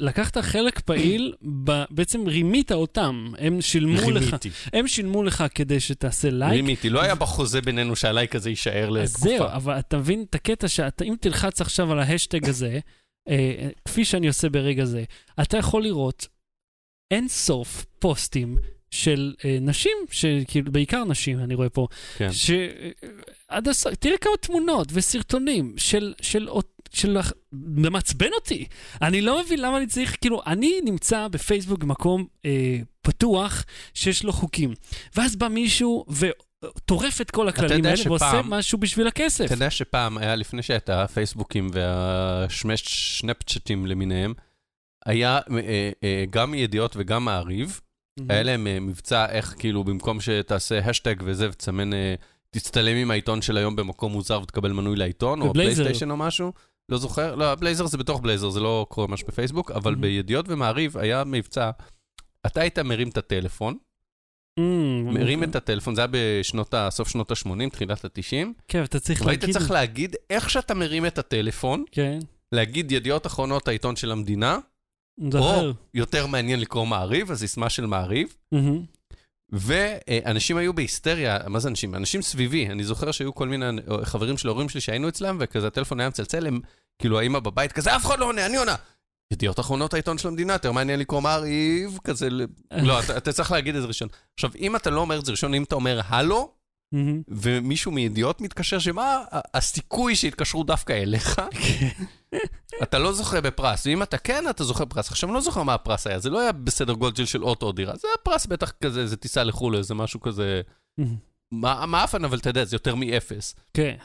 לקחת חלק פעיל, ב- בעצם רימית אותם. הם שילמו לך, רימיתי. הם שילמו לך כדי שתעשה לייק. רימיתי, לא היה בחוזה בינינו שהלייק הזה יישאר לתקופה. זהו, אבל אתה מבין את הקטע שאתה, אם תלחץ עכשיו על ההשטג הזה, אה, כפי שאני עושה ברגע זה, אתה יכול לראות אין סוף פוסטים של אה, נשים, שכאילו, בעיקר נשים, אני רואה פה, כן. ש... אה, הס... תראה כמה תמונות וסרטונים של, של, של, של... מעצבן אותי. אני לא מבין למה אני צריך, כאילו, אני נמצא בפייסבוק במקום אה, פתוח שיש לו חוקים. ואז בא מישהו וטורף את כל הכללים האלה ועושה שפעם- משהו בשביל הכסף. אתה יודע שפעם היה, לפני שהייתה הפייסבוקים והשנפצ'טים למיניהם, היה אה, אה, גם ידיעות וגם מעריב, היה להם אה, מבצע איך כאילו במקום שתעשה השטג וזה ותסמן, אה, תצטלם עם העיתון של היום במקום מוזר ותקבל מנוי לעיתון, או. פלייסטיישן או משהו, לא זוכר, לא, בלייזר זה בתוך בלייזר, זה לא קורה ממש בפייסבוק, אבל Mhm. בידיעות ומעריב היה מבצע, אתה היית מרים את הטלפון, מרים את הטלפון, זה היה בשנות, ה- סוף שנות ה-80, תחילת ה-90, כן, אתה צריך והיית להגיד... צריך להגיד איך שאתה מרים את הטלפון, כן, להגיד ידיעות אחרונות, העיתון של המדינה, או. יותר מעניין לקרוא מעריב, הסיסמה של מעריב. ואנשים היו בהיסטריה, מה זה אנשים? אנשים סביבי. אני זוכר שהיו כל מיני חברים של ההורים שלי שהיינו אצלם, וכזה הטלפון היה מצלצל, הם, כאילו האמא בבית, כזה, אף אחד לא עונה, אני עונה. ידיעות אחרונות העיתון של המדינה, יותר מעניין לקרוא מעריב, כזה, <laughs> לא, אתה, אתה צריך להגיד את זה ראשון. עכשיו, אם אתה לא אומר את זה ראשון, אם אתה אומר הלו. ומישהו מידיעות מתקשר, שמה ה- הסיכוי שיתקשרו דווקא אליך? אתה לא זוכה בפרס, ואם אתה כן, אתה זוכה בפרס. עכשיו, אני לא זוכר מה הפרס היה, זה לא היה בסדר גודל של אוטו או דירה, זה היה פרס בטח כזה, איזה טיסה לחו"ל, איזה משהו כזה... מה- מאפן, אבל אתה יודע, זה יותר מאפס. כן.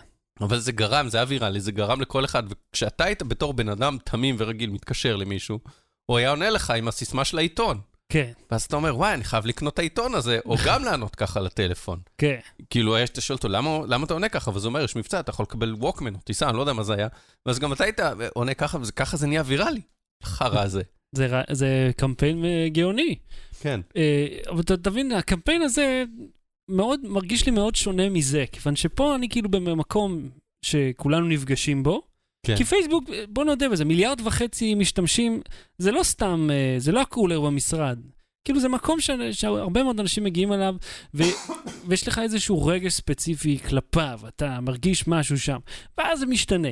אבל זה גרם, זה היה ויראלי, זה גרם לכל אחד, וכשאתה היית בתור בן אדם תמים ורגיל מתקשר למישהו, הוא היה עונה לך עם הסיסמה של העיתון. כן, ואז אתה אומר, וואי, אני חייב לקנות את העיתון הזה, או <laughs> גם לענות ככה לטלפון. כן. כאילו, יש, אתה שואל אותו, למה, למה אתה עונה ככה? ואז הוא אומר, יש מבצע, אתה יכול לקבל ווקמן או טיסה, אני לא יודע מה זה היה. ואז גם אתה היית עונה ככה, וככה זה נהיה ויראלי. חרא הזה. זה, זה קמפיין אה, גאוני. כן. אה, אבל אתה תבין, הקמפיין הזה מאוד, מרגיש לי מאוד שונה מזה, כיוון שפה אני כאילו במקום שכולנו נפגשים בו. כן. כי פייסבוק, בוא נודה בזה, מיליארד וחצי משתמשים, זה לא סתם, אה, זה לא הקולר במשרד. כאילו זה מקום ש... שהרבה מאוד אנשים מגיעים אליו, ו... <coughs> ויש לך איזשהו רגש ספציפי כלפיו, אתה מרגיש משהו שם, ואז זה משתנה.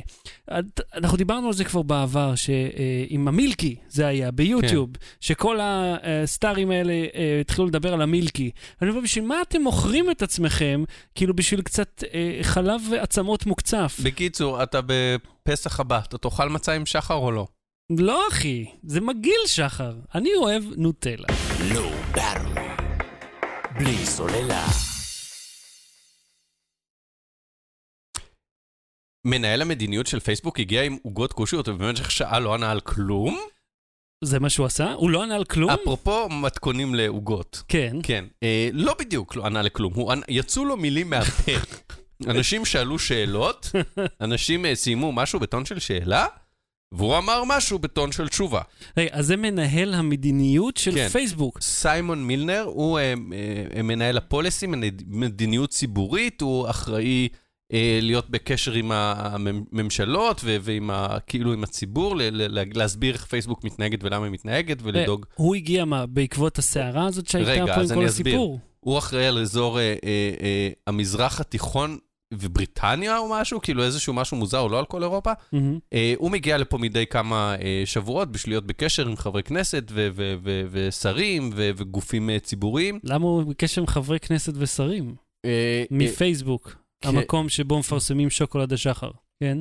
אנחנו דיברנו על זה כבר בעבר, שעם המילקי זה היה, ביוטיוב, כן. שכל הסטארים האלה אה, התחילו לדבר על המילקי. אני אומר, בשביל מה אתם מוכרים את עצמכם, כאילו בשביל קצת אה, חלב ועצמות מוקצף? בקיצור, אתה בפסח הבא, אתה תאכל מצה עם שחר או לא? לא, אחי, זה מגעיל שחר. אני אוהב נוטלה. לא ברור. בלי סוללה. מנהל המדיניות של פייסבוק הגיע עם עוגות כושיות ובמשך שעה לא ענה על כלום. זה מה שהוא עשה? הוא לא ענה על כלום? אפרופו מתכונים לעוגות. כן. כן, אה, לא בדיוק לא ענה לכלום, הוא ענה, יצאו לו מילים מהפה. <laughs> אנשים שאלו שאלות, אנשים אה, סיימו משהו בטון של שאלה, והוא אמר משהו בטון של תשובה. רגע, אז זה מנהל המדיניות של כן. פייסבוק. סיימון מילנר הוא אה, אה, מנהל הפוליסי, מדיניות ציבורית, הוא אחראי אה, להיות בקשר עם הממשלות ו- ועם ה, כאילו עם הציבור, ל- ל- להסביר איך פייסבוק מתנהגת ולמה היא מתנהגת ולדאוג. הוא הגיע מה, בעקבות הסערה הזאת שהייתה רגע, פה אז עם אני כל אסביר. הסיפור? הוא אחראי על אזור אה, אה, אה, המזרח התיכון ובריטניה או משהו, כאילו איזשהו משהו מוזר, לא על כל אירופה. מהמם. אה, הוא מגיע לפה מדי כמה אה, שבועות בשביל להיות בקשר עם חברי כנסת ו- ו- ו- ושרים ו- וגופים אה, ציבוריים. למה הוא בקשר עם חברי כנסת ושרים? אה, אה, מפייסבוק, כן. המקום שבו מפרסמים שוקולד השחר, כן?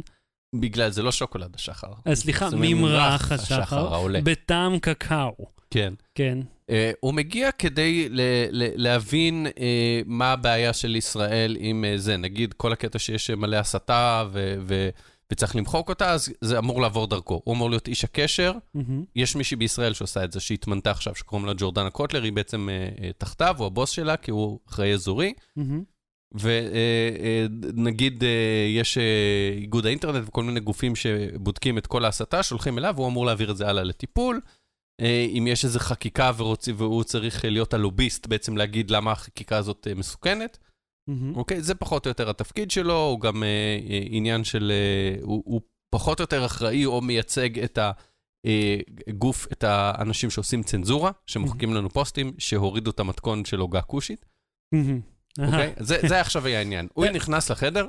בגלל זה לא שוקולד השחר. אה, סליחה, ממרח השחר, העולה. בטעם קקאו, כן. כן. אה, הוא מגיע כדי ל- ל- להבין אה, מה הבעיה של ישראל עם אה, זה. נגיד, כל הקטע שיש מלא הסתה ו- ו- וצריך למחוק אותה, אז זה אמור לעבור דרכו. הוא אמור להיות איש הקשר. מהמם. יש מישהי בישראל שעושה את זה, שהתמנתה עכשיו, שקוראים לה ג'ורדנה קוטלר, היא בעצם אה, אה, תחתיו, הוא הבוס שלה, כי הוא אחראי אזורי. מהמם. ונגיד יש אה, איגוד האינטרנט וכל מיני גופים שבודקים את כל ההסתה, שולחים אליו, והוא אמור להעביר את זה הלאה לטיפול. אה, אם יש איזו חקיקה ורוצ... והוא צריך להיות הלוביסט, בעצם להגיד למה החקיקה הזאת אה, מסוכנת. מהמם. אוקיי? זה פחות או יותר התפקיד שלו, הוא גם אה, אה, עניין של... אה, הוא, הוא פחות או יותר אחראי או מייצג את הגוף, את האנשים שעושים צנזורה, שמוחקים לנו פוסטים, שהורידו את המתכון של עוגה כושית. מהמם. אוקיי? זה, זה עכשיו היה העניין. הוא. נכנס לחדר,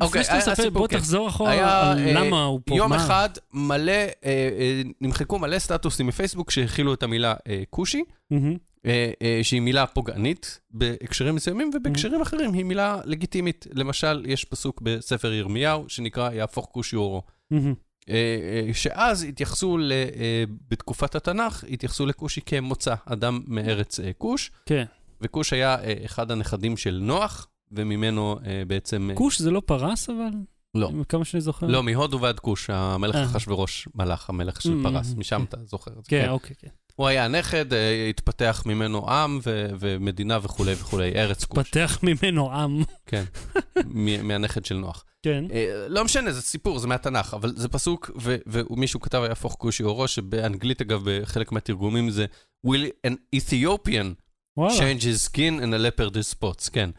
אוקיי, לפני שאתה מספר, בוא כן. תחזור אחורה היה, על אה, למה הוא פה, יום מה? אחד מלא, אה, אה, נמחקו מלא סטטוסים מפייסבוק שהכילו את המילה אה, כושי. אה, אה, שהיא מילה פוגענית בהקשרים מסוימים, ובהקשרים אחרים היא מילה לגיטימית. למשל, יש פסוק בספר ירמיהו שנקרא יהפוך כושי אורו. שאז התייחסו, ל, בתקופת התנ"ך, התייחסו לכושי כמוצא, אדם מארץ כוש, כן. וכוש היה אחד הנכדים של נוח, וממנו אה, בעצם... אה, כוש זה לא פרס אבל? לא. כמה שאני זוכר. לא, מהודו ועד כוש, המלך אה. אחשורוש מלך, המלך של Mm, פרס, משם כן. אתה זוכר את זה. כן, כן. אוקיי, כן. הוא היה נכד, אה, התפתח ממנו עם ו- ומדינה וכולי וכולי, ארץ כוש, פתח ממנו עם. כן, מ- מהנכד של נוח. כן. אה, לא משנה, זה סיפור, זה מהתנ"ך, אבל זה פסוק, ו- ומישהו כתב יהפוך כושי אורו, שבאנגלית אגב, בחלק מהתרגומים זה will an Ethiopian change his skin and a leopard his spots, כן.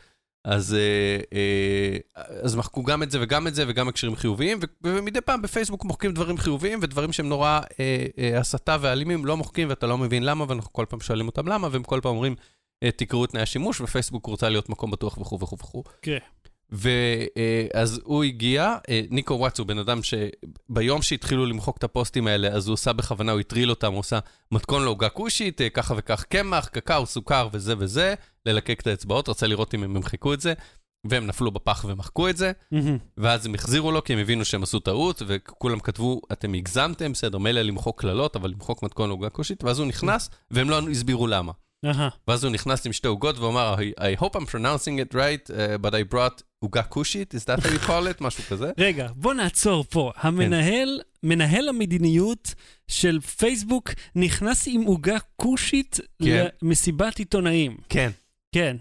אז, אה, אה, אז מחקו גם את זה וגם את זה וגם הקשרים חיוביים, ומדי פעם בפייסבוק מוחקים דברים חיוביים ודברים שהם נורא אה, אה, הסתה ואלימים, לא מוחקים ואתה לא מבין למה, ואנחנו כל פעם שואלים אותם למה, והם כל פעם אומרים, אה, תקראו את תנאי השימוש, ופייסבוק רוצה להיות מקום בטוח וכו' וכו' וכו'. ואז הוא הגיע, אה, ניקו וואטס הוא בן אדם שביום שהתחילו למחוק את הפוסטים האלה, אז הוא עושה בכוונה, הוא הטריל אותם, הוא עושה מתכון לעוגה כושית, אה, ככה וכך קמח, קקאו, סוכר וזה וזה, ללקק את האצבעות, רצה לראות אם הם ימחקו את זה, והם נפלו בפח ומחקו את זה. ואז הם החזירו לו כי הם הבינו שהם עשו טעות, וכולם כתבו, אתם הגזמתם, בסדר, מילא למחוק קללות, אבל למחוק מתכון לעוגה כושית, ואז הוא נכנס, והם לא הסבירו למה. ואז הוא נכנס עם שתי עוגות ואמר, I, hope I'm pronouncing it right, uh, but I brought עוגה כושית, is that how you call it? משהו כזה. <laughs> רגע, בוא נעצור פה. המנהל, מנהל המדיניות של פייסבוק נכנס עם עוגה כושית כן. למסיבת עיתונאים. כן. כן.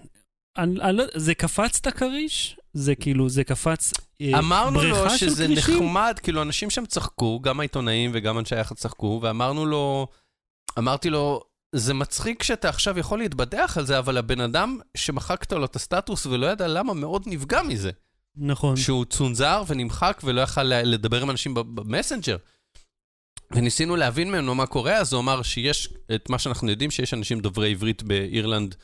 אני, אני לא, זה קפץ את הכריש? זה כאילו, זה קפץ אה, אמרנו לו בריכה של שזה כרישים? נחמד, כאילו אנשים שם צחקו, גם העיתונאים וגם אנשי היחד צחקו, ואמרנו לו, אמרתי לו, זה מצחיק שאתה עכשיו יכול להתבדח על זה, אבל הבן אדם שמחקת לו את הסטטוס ולא ידע למה מאוד נפגע מזה. נכון. שהוא צונזר ונמחק ולא יכל לדבר עם אנשים במסנג'ר. וניסינו להבין ממנו מה קורה, אז הוא אמר שיש את מה שאנחנו יודעים, שיש אנשים דוברי עברית באירלנד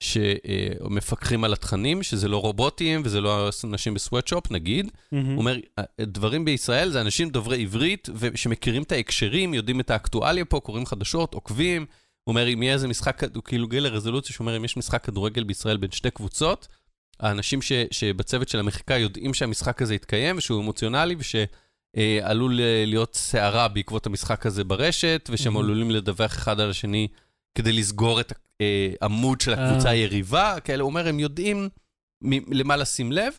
שמפקחים על התכנים, שזה לא רובוטים וזה לא אנשים בסוואטשופ, נגיד. מהמם. הוא אומר, דברים בישראל זה אנשים דוברי עברית שמכירים את ההקשרים, יודעים את האקטואליה פה, קוראים חדשות, עוקבים. הוא אומר, אם יהיה איזה משחק, הוא כאילו גיל לרזולוציה, שהוא אומר, אם יש משחק כדורגל בישראל בין שתי קבוצות, האנשים ש, שבצוות של המחיקה יודעים שהמשחק הזה יתקיים, ושהוא אמוציונלי, ושעלול להיות סערה בעקבות המשחק הזה ברשת, ושהם Mhm. עלולים לדווח אחד על השני כדי לסגור את העמוד של הקבוצה אה. היריבה, כאלה, הוא אומר, הם יודעים מ- למה לשים לב.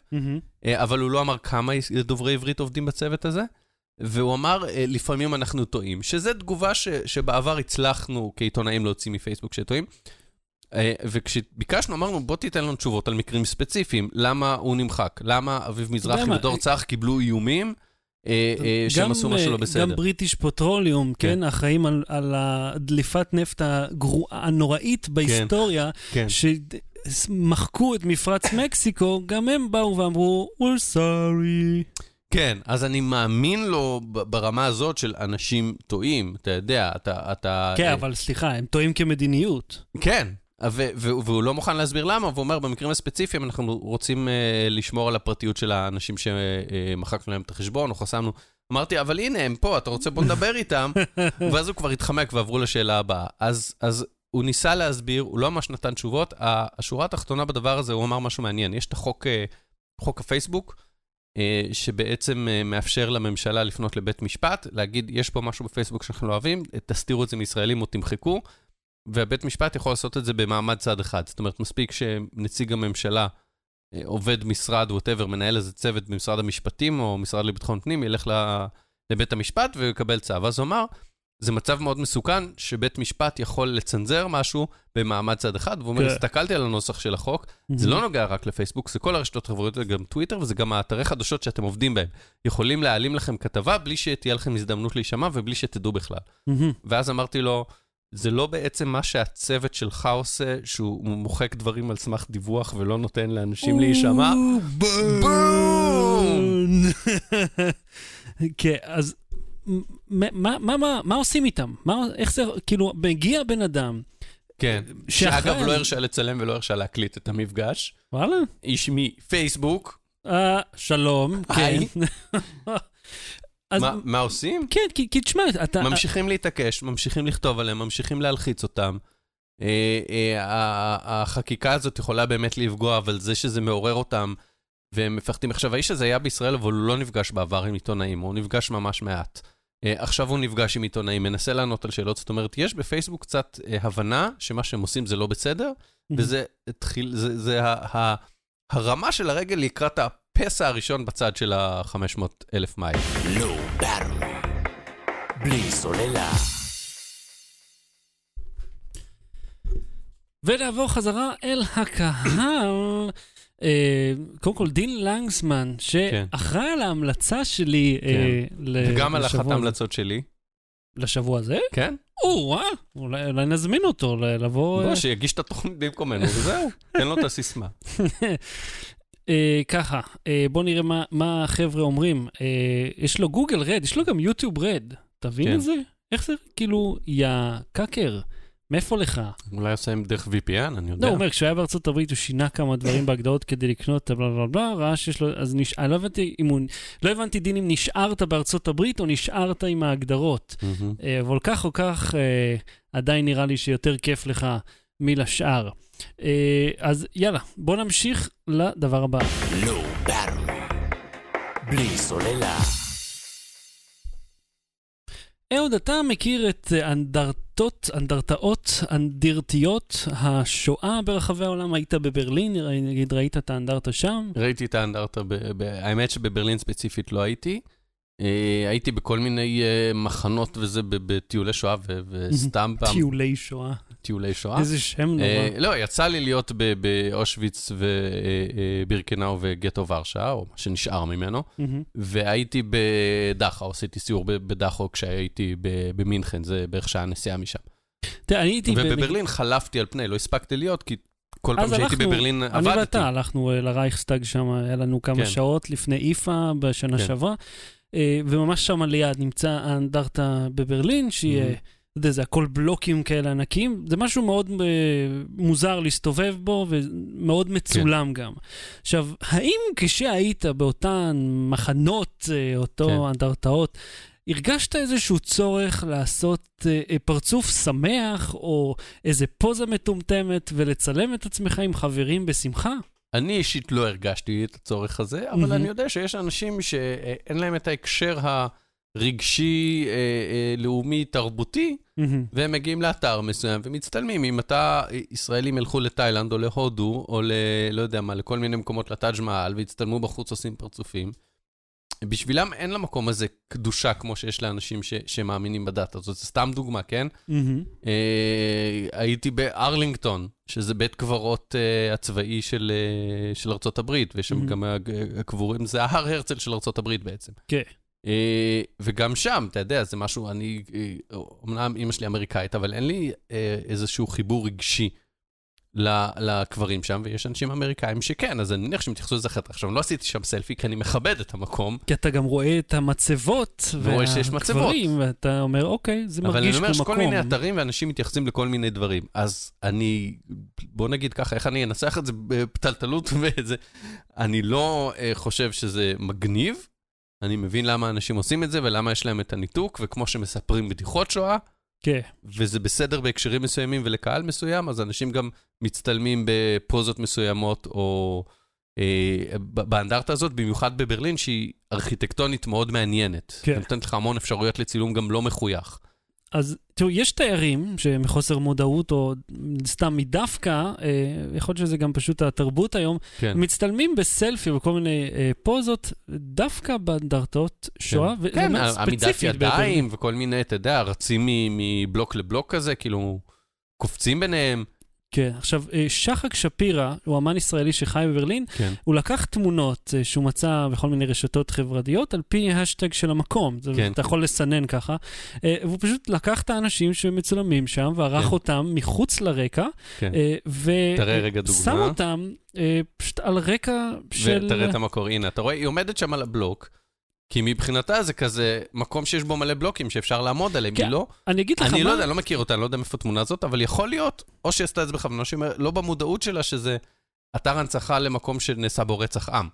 אה, אבל הוא לא אמר כמה דוברי עברית עובדים בצוות הזה, והוא אמר, אה, לפעמים אנחנו טועים, שזו תגובה ש, שבעבר הצלחנו כעיתונאים להוציא מפייסבוק שטועים. אה, וכשביקשנו, אמרנו, בוא תיתן לנו תשובות על מקרים ספציפיים, למה הוא נמחק, למה אביב מזרחי ודור אה, צח קיבלו איומים שהם עשו משהו לא בסדר. גם בריטיש פטרוליום, כן. כן, אחראים על, על הדליפת נפט הגרועה, הנוראית בהיסטוריה, כן. שמחקו את מפרץ מקסיקו, גם הם באו ואמרו, we're sorry. כן, אז אני מאמין לו ברמה הזאת של אנשים טועים, אתה יודע, אתה... אתה כן, אה, אבל סליחה, הם טועים כמדיניות. כן, ו- ו- והוא לא מוכן להסביר למה, והוא אומר, במקרים הספציפיים אנחנו רוצים uh, לשמור על הפרטיות של האנשים שמחקנו להם את החשבון, או חסמנו. אמרתי, אבל הנה, הם פה, אתה רוצה בוא נדבר איתם? <laughs> ואז הוא כבר התחמק ועברו לשאלה הבאה. אז, אז הוא ניסה להסביר, הוא לא ממש נתן תשובות. השורה התחתונה בדבר הזה, הוא אמר משהו מעניין. יש את החוק, אה, חוק הפייסבוק, אה, שבעצם אה, מאפשר לממשלה לפנות לבית משפט, להגיד, יש פה משהו בפייסבוק שאנחנו לא אוהבים, תסתירו את זה מישראלים או תמחקו, והבית משפט יכול לעשות את זה במעמד צד אחד. זאת אומרת, מספיק שנציג הממשלה, עובד משרד, ווטאבר, מנהל איזה צוות במשרד המשפטים או משרד לביטחון פנים, ילך לבית המשפט ויקבל צו. אז הוא אמר, זה מצב מאוד מסוכן שבית משפט יכול לצנזר משהו במעמד צד אחד, והוא אומר, כן. הסתכלתי על הנוסח של החוק, זה לא נוגע רק לפייסבוק, זה כל הרשתות החברתיות, זה גם טוויטר, וזה גם האתרי חדשות שאתם עובדים בהם. יכולים להעלים לכם כתבה בלי שתהיה לכם הזדמנות להישמע ובלי שתדעו בכלל. ואז אמרתי לו, זה לא בעצם מה שהצוות שלך עושה, שהוא מוחק דברים על סמך דיווח ולא נותן לאנשים להישמע? בום! <laughs> כן, אז מה, מה, מה, מה עושים איתם? מה, איך זה, כאילו, מגיע בן אדם. כן, שאגב לא הרשה לצלם ולא הרשה להקליט את המפגש. וואלה. איש מפייסבוק. אה, שלום, כן. <laughs> אז... מה, מה עושים? כן, כי, כי תשמע, אתה... ממשיכים להתעקש, ממשיכים לכתוב עליהם, ממשיכים להלחיץ אותם. אה, אה, החקיקה הזאת יכולה באמת לפגוע, אבל זה שזה מעורר אותם, והם מפחדים. עכשיו, האיש הזה היה בישראל, אבל הוא לא נפגש בעבר עם עיתונאים, הוא נפגש ממש מעט. אה, עכשיו הוא נפגש עם עיתונאים, מנסה לענות על שאלות, זאת אומרת, יש בפייסבוק קצת אה, הבנה שמה שהם עושים זה לא בסדר, וזה התחיל, זה, זה ה, ה, הרמה של הרגל לקראת הפסע הראשון בצד של ה-500 אלף מייל. לא בלי סוללה. ונעבור חזרה אל הקהל. אה, קודם כל, דין לנגסמן, שאחראי על ההמלצה שלי לשבוע הזה. וגם על אחת ההמלצות שלי. לשבוע הזה? כן. או, וואה, אולי נזמין אותו לבוא... בוא, שיגיש את התוכנית במקומנו, וזהו, תן לו את הסיסמה. <laughs> אה, ככה, אה, בוא נראה מה החבר'ה אומרים. יש לו גוגל רד, יש לו גם יוטיוב רד. תבין כן. את זה? איך זה, כאילו, יא קאקר. מאיפה לך? אולי עושה עם דרך VPN, אני יודע. לא, הוא אומר, כשהוא היה בארצות הברית הוא שינה כמה דברים <laughs> בהגדרות כדי לקנות את הבלה בלה בלה, ראה שיש לו, אז נש... אני לא הבנתי אם הוא, לא הבנתי דין אם נשארת בארצות הברית או נשארת עם ההגדרות. אה, אבל כך או כך, אה, עדיין נראה לי שיותר כיף לך מלשאר. אה, אז יאללה, בוא נמשיך לדבר הבא. לא, בלי סוללה. אהוד, אתה מכיר את אנדרטות, אנדרטאות, אנדירטיות, השואה ברחבי העולם? היית בברלין, נגיד ראית את האנדרטה שם? ראיתי את האנדרטה, האמת שבברלין ספציפית לא הייתי. אה, הייתי בכל מיני אה, מחנות וזה בטיולי שואה, וסתם פעם... טיולי שואה. טיולי שואה. איזה שם נורא. אה, לא, יצא לי להיות באושוויץ ובירקנאו וגטו ורשה, או מה שנשאר ממנו, והייתי בדכאו, עשיתי סיור בדכאו כשהייתי במינכן, זה בערך שעה נסיעה משם. תראה, אני הייתי... ובברלין חלפתי על פני, לא הספקתי להיות, כי כל פעם שהייתי בברלין עבדתי. אני ואתה הלכנו לרייכסטאג שם, היה לנו כמה כן. שעות לפני איפ"א בשנה כן. שעברה. אה, וממש שם ליד נמצא האנדרטה בברלין, שהיא, mm-hmm. יודע, זה הכל בלוקים כאלה ענקים. זה משהו מאוד אה, מוזר להסתובב בו, ומאוד מצולם כן. גם. עכשיו, האם כשהיית באותן מחנות, uh, אותו כן. אנדרטאות, הרגשת איזשהו צורך לעשות uh, פרצוף שמח, או איזה פוזה מטומטמת, ולצלם את עצמך עם חברים בשמחה? אני אישית לא הרגשתי את הצורך הזה, אבל mm-hmm. אני יודע שיש אנשים שאין להם את ההקשר הרגשי, אה, אה, לאומי, תרבותי. והם מגיעים לאתר מסוים ומצטלמים. אם אתה, ישראלים ילכו לתאילנד או להודו, או ל... לא יודע מה, לכל מיני מקומות, לטאג' מעל, ויצטלמו בחוץ עושים פרצופים, בשבילם אין למקום הזה קדושה כמו שיש לאנשים ש, שמאמינים בדת הזאת. זו סתם דוגמה, כן? Mm-hmm. אה, הייתי בארלינגטון, שזה בית קברות אה, הצבאי של, אה, של ארצות הברית, ויש שם mm-hmm. גם הקבורים, זה ההר הרצל של ארצות הברית בעצם. כן. Okay. אה, וגם שם, אתה יודע, זה משהו, אני, אה, אמנם אימא שלי אמריקאית, אבל אין לי אה, איזשהו חיבור רגשי לקברים שם, ויש אנשים אמריקאים שכן, אז אני מניח שהם יתייחסו לזה אחרת. עכשיו, לא עשיתי שם סלפי, כי אני מכבד את המקום, כי אתה גם רואה את המצבות, ורואה שיש מצבות. והקברים, ואתה אומר, אוקיי, זה אבל מרגיש אני אומר כמו שכל מקום. מיני אתרים ואנשים מתייחסים לכל מיני דברים. אז אני, בוא נגיד ככה, איך אני אנסח את זה בפתלתלות <laughs> וזה, אני לא חושב שזה מגניב, אני מבין למה אנשים עושים את זה ולמה יש להם את הניתוק, וכמו שמספרים בדיחות שואה, כן, וזה בסדר בהקשרים מסוימים ולקהל מסוים, אז אנשים גם מצטלמים בפוזות מסוימות, או אה, באנדרטה הזאת, במיוחד בברלין, שהיא ארכיטקטונית מאוד מעניינת. כן. נותנת לך המון אפשרויות לצילום גם לא מחוייך. אז תראו, יש תיירים שמחוסר מודעות, או סתם מדווקא, אה, יכול להיות שזה גם פשוט התרבות היום, כן. מצטלמים בסלפי ובכל מיני אה, פוזות, דווקא באנדרטאות שואה, וזה כן, מאוד עמידת. ידיים וכל מיני, אתה יודע, רצים מבלוק לבלוק כזה, כאילו, קופצים ביניהם. כן, עכשיו, אה, שחק שפירא, הוא אמן ישראלי שחי בברלין, כן. הוא לקח תמונות אה, שהוא מצא בכל מיני רשתות חברתיות על פי השטג של המקום. כן. אתה יכול לסנן ככה. אה, והוא פשוט לקח את האנשים שמצולמים שם וערך כן. אותם מחוץ לרקע, כן. ושם. אותם פשוט על רקע של... ותראה את המקור, הנה, אתה רואה, היא עומדת שם על הבלוק, כי מבחינתה זה כזה מקום שיש בו מלא בלוקים שאפשר לעמוד עליהם, כן, היא לא... אני אגיד לך אני לא מה... יודע, אני לא מכיר אותה, אני לא יודע מאיפה התמונה הזאת, אבל יכול להיות, או שהיא עשתה את זה בכוונה, שהיא לא במודעות שלה שזה אתר הנצחה למקום שנעשה בו רצח עם.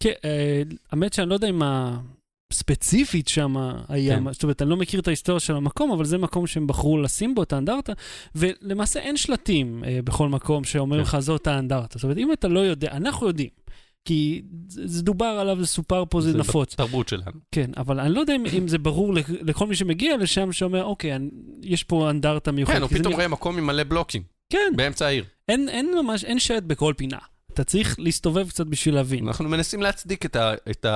כן, אה, האמת שאני לא יודע אם הספציפית שם היה, כן. זאת אומרת, אני לא מכיר את ההיסטוריה של המקום, אבל זה מקום שהם בחרו לשים בו את האנדרטה, ולמעשה אין שלטים אה, בכל מקום שאומרים כן. לך זאת האנדרטה. זאת אומרת, אם אתה לא יודע, אנחנו יודעים. כי זה זה דובר עליו, זה סופר פה, זה נפוץ. בתרבות שלנו. כן, אבל אני לא יודע אם, אם זה ברור לכ- לכל מי שמגיע לשם, שאומר, אוקיי, אני, יש פה אנדרטה מיוחדת. כן, הוא זה פתאום נראה- רואה מקום עם מלא בלוקים, כן, באמצע העיר. אין, אין ממש, אין שלט בכל פינה. אתה צריך להסתובב קצת בשביל להבין. אנחנו מנסים להצדיק את ה- את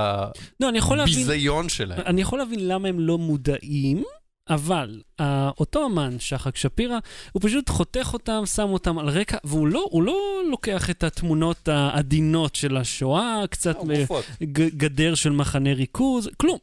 לא. הביזיון שלהם. אני יכול להבין למה הם לא מודעים, אבל uh, אותו אמן, שחק שפירא, הוא פשוט חותך אותם, שם אותם על רקע, והוא לא, הוא לא לוקח את התמונות העדינות של השואה, קצת אה, גדר של מחנה ריכוז, כלום.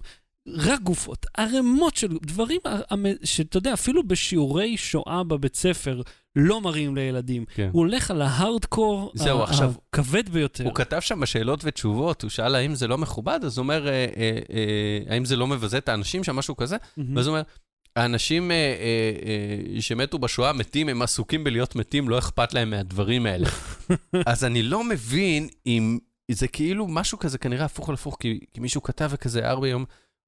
רק גופות, ערימות של דברים המ- שאתה יודע, אפילו בשיעורי שואה בבית ספר לא מראים לילדים. כן. הוא הולך על ההארדקור זהו, ה- עכשיו, הכבד ביותר. הוא כתב שם בשאלות ותשובות, הוא שאל האם זה לא מכובד, אז הוא אומר, אה, אה, אה, האם זה לא מבזה את האנשים שם, משהו כזה? מהמם. ואז הוא אומר, האנשים אה, אה, אה, שמתו בשואה מתים, הם עסוקים בלהיות מתים, לא אכפת להם מהדברים האלה. <laughs> אז אני לא מבין אם זה כאילו משהו כזה, כנראה הפוך על הפוך, כי, כי מישהו כתב וכזה הער ביום,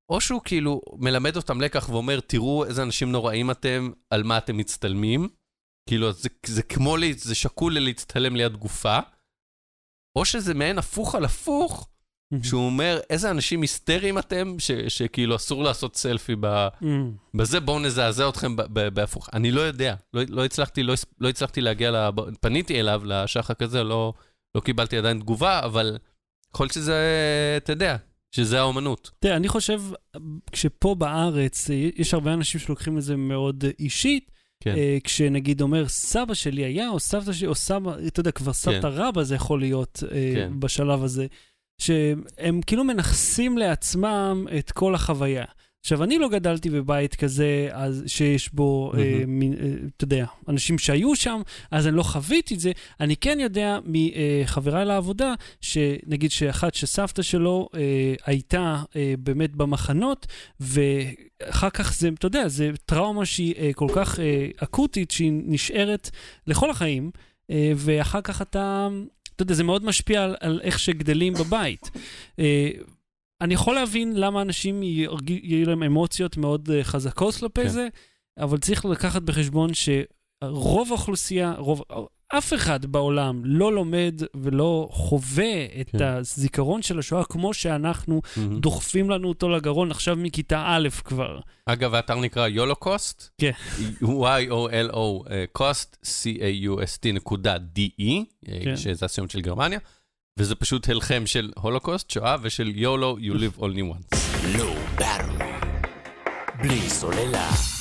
או שהוא כאילו מלמד אותם לקח ואומר, תראו איזה אנשים נוראים אתם, על מה אתם מצטלמים. כאילו, זה, זה כמו, לי, זה שקול ללהצטלם ליד גופה, או שזה מעין הפוך על הפוך. שהוא אומר, איזה אנשים היסטריים אתם, ש, שכאילו אסור לעשות סלפי ב. בזה, בואו נזעזע אתכם ב- ב- בהפוך. אני לא יודע, לא, לא, הצלחתי, לא, לא הצלחתי להגיע, לב... פניתי אליו, לשחק הזה, לא, לא קיבלתי עדיין תגובה, אבל יכול להיות שזה, אתה יודע, שזה האומנות. תראה, אני חושב, כשפה בארץ, אה, יש הרבה אנשים שלוקחים את זה מאוד אה, אישית, כן. אה, כשנגיד אומר, סבא שלי היה, או סבתא שלי, או סבא, אתה יודע, כבר סבתא רבא זה יכול להיות כן. בשלב הזה, שהם כאילו מנכסים לעצמם את כל החוויה. עכשיו, אני לא גדלתי בבית כזה, אז שיש בו, אה, מהמם. מין, אה, אתה יודע, אנשים שהיו שם, אז אני לא חוויתי את זה. אני כן יודע מחבריי לעבודה, שנגיד שאחת שסבתא שלו אה, הייתה אה, באמת במחנות, ואחר כך זה, אתה יודע, זה טראומה שהיא אה, כל כך אה, אקוטית, שהיא נשארת לכל החיים, אה, ואחר כך אתה, אתה יודע, זה מאוד משפיע על, על איך שגדלים בבית. אה, אני יכול להבין למה אנשים יהיו להם אמוציות מאוד אה, חזקות כלפי כן. זה, אבל צריך לקחת בחשבון שרוב האוכלוסייה, רוב, אף אחד בעולם לא לומד ולא חווה את כן. הזיכרון של השואה כמו שאנחנו מהמם. דוחפים לנו אותו לגרון עכשיו מכיתה א' כבר. אגב, האתר נקרא יולוקוסט, כן. Y-O-L-O, אה, cost, C-A-U-S-T נקודה D-E, אה, כן. שזה הסיום של גרמניה, וזה פשוט הלחם של הולוקוסט, שואה, ושל YOLO, you live only once. בלי סוללה.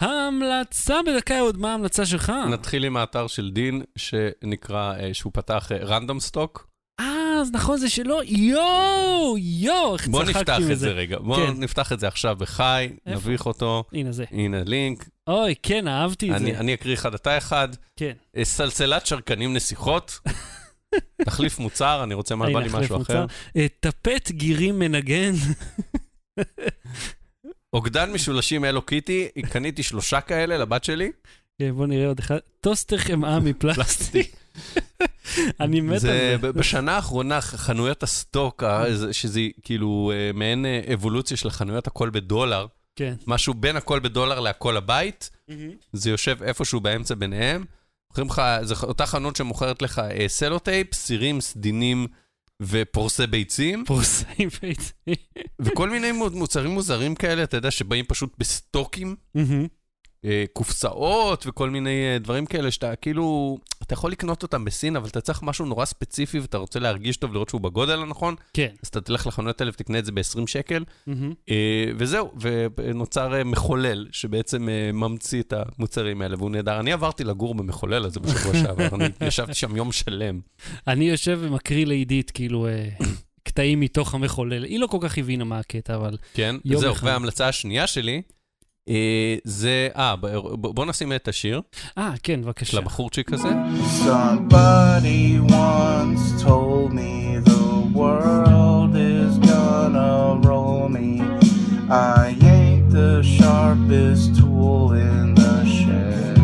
ההמלצה בדקה עוד, מה ההמלצה שלך? נתחיל עם האתר של דין, שנקרא, אה, שהוא פתח רנדום סטוק. אה, אז נכון, זה שלו? יואו, יואו, איך בוא צחקתי נפתח מזה. את זה רגע. בוא כן. נפתח את זה עכשיו בחי, איפה? נביך אותו. הנה זה. הנה לינק. אוי, כן, אהבתי את אני זה. אני אקריא אחד, אתה אחד. כן. אה, סלסלת שרקנים נסיכות. <laughs> תחליף מוצר, אני רוצה, מה בא לי משהו מוצר. אחר. אה, טפט גירים מנגן. <laughs> אוגדן משולשים הלו קיטי, קניתי שלושה כאלה לבת שלי. כן, בוא נראה עוד אחד. טוסטר חמאה מפלסטיק. אני מת על זה בשנה האחרונה, חנויות הסטוק, זה- שזה כאילו אה, מעין אה, אבולוציה של החנויות הכל בדולר, כן. משהו בין הכל בדולר להכל הבית, זה יושב איפשהו באמצע ביניהם. מוכרים לך, זו אותה חנות שמוכרת לך אה, סלוטייפ, סירים, סדינים ופורסי ביצים, פורסאים ביצים. וכל מיני מו- מוצרים מוזרים כאלה, אתה יודע, שבאים פשוט בסטוקים, אה, קופסאות וכל מיני אה, דברים כאלה, שאתה כאילו, אתה יכול לקנות אותם בסין, אבל אתה צריך משהו נורא ספציפי ואתה רוצה להרגיש טוב, לראות שהוא בגודל הנכון, כן. אז אתה תלך לחנויות האלה ותקנה את זה ב-20 שקל. אה, וזהו, ונוצר אה, מחולל שבעצם אה, ממציא את המוצרים האלה, והוא נהדר. אני עברתי לגור במחולל הזה בשבוע <laughs> שעבר, אני ישבתי שם יום שלם. אני יושב ומקריא לעידית, כאילו, אה, קטעים מתוך המחולל. היא לא כל כך הבינה מה הקטע, אבל... כן, זהו. וההמלצה השנייה שלי, אה, זה, אה, ב- ב- בוא נשים את השיר אה, כן, של בבקשה. הבחורצ'יק הזה. Somebody once told me the world is gonna roll me. I ain't the sharpest tool in the shed.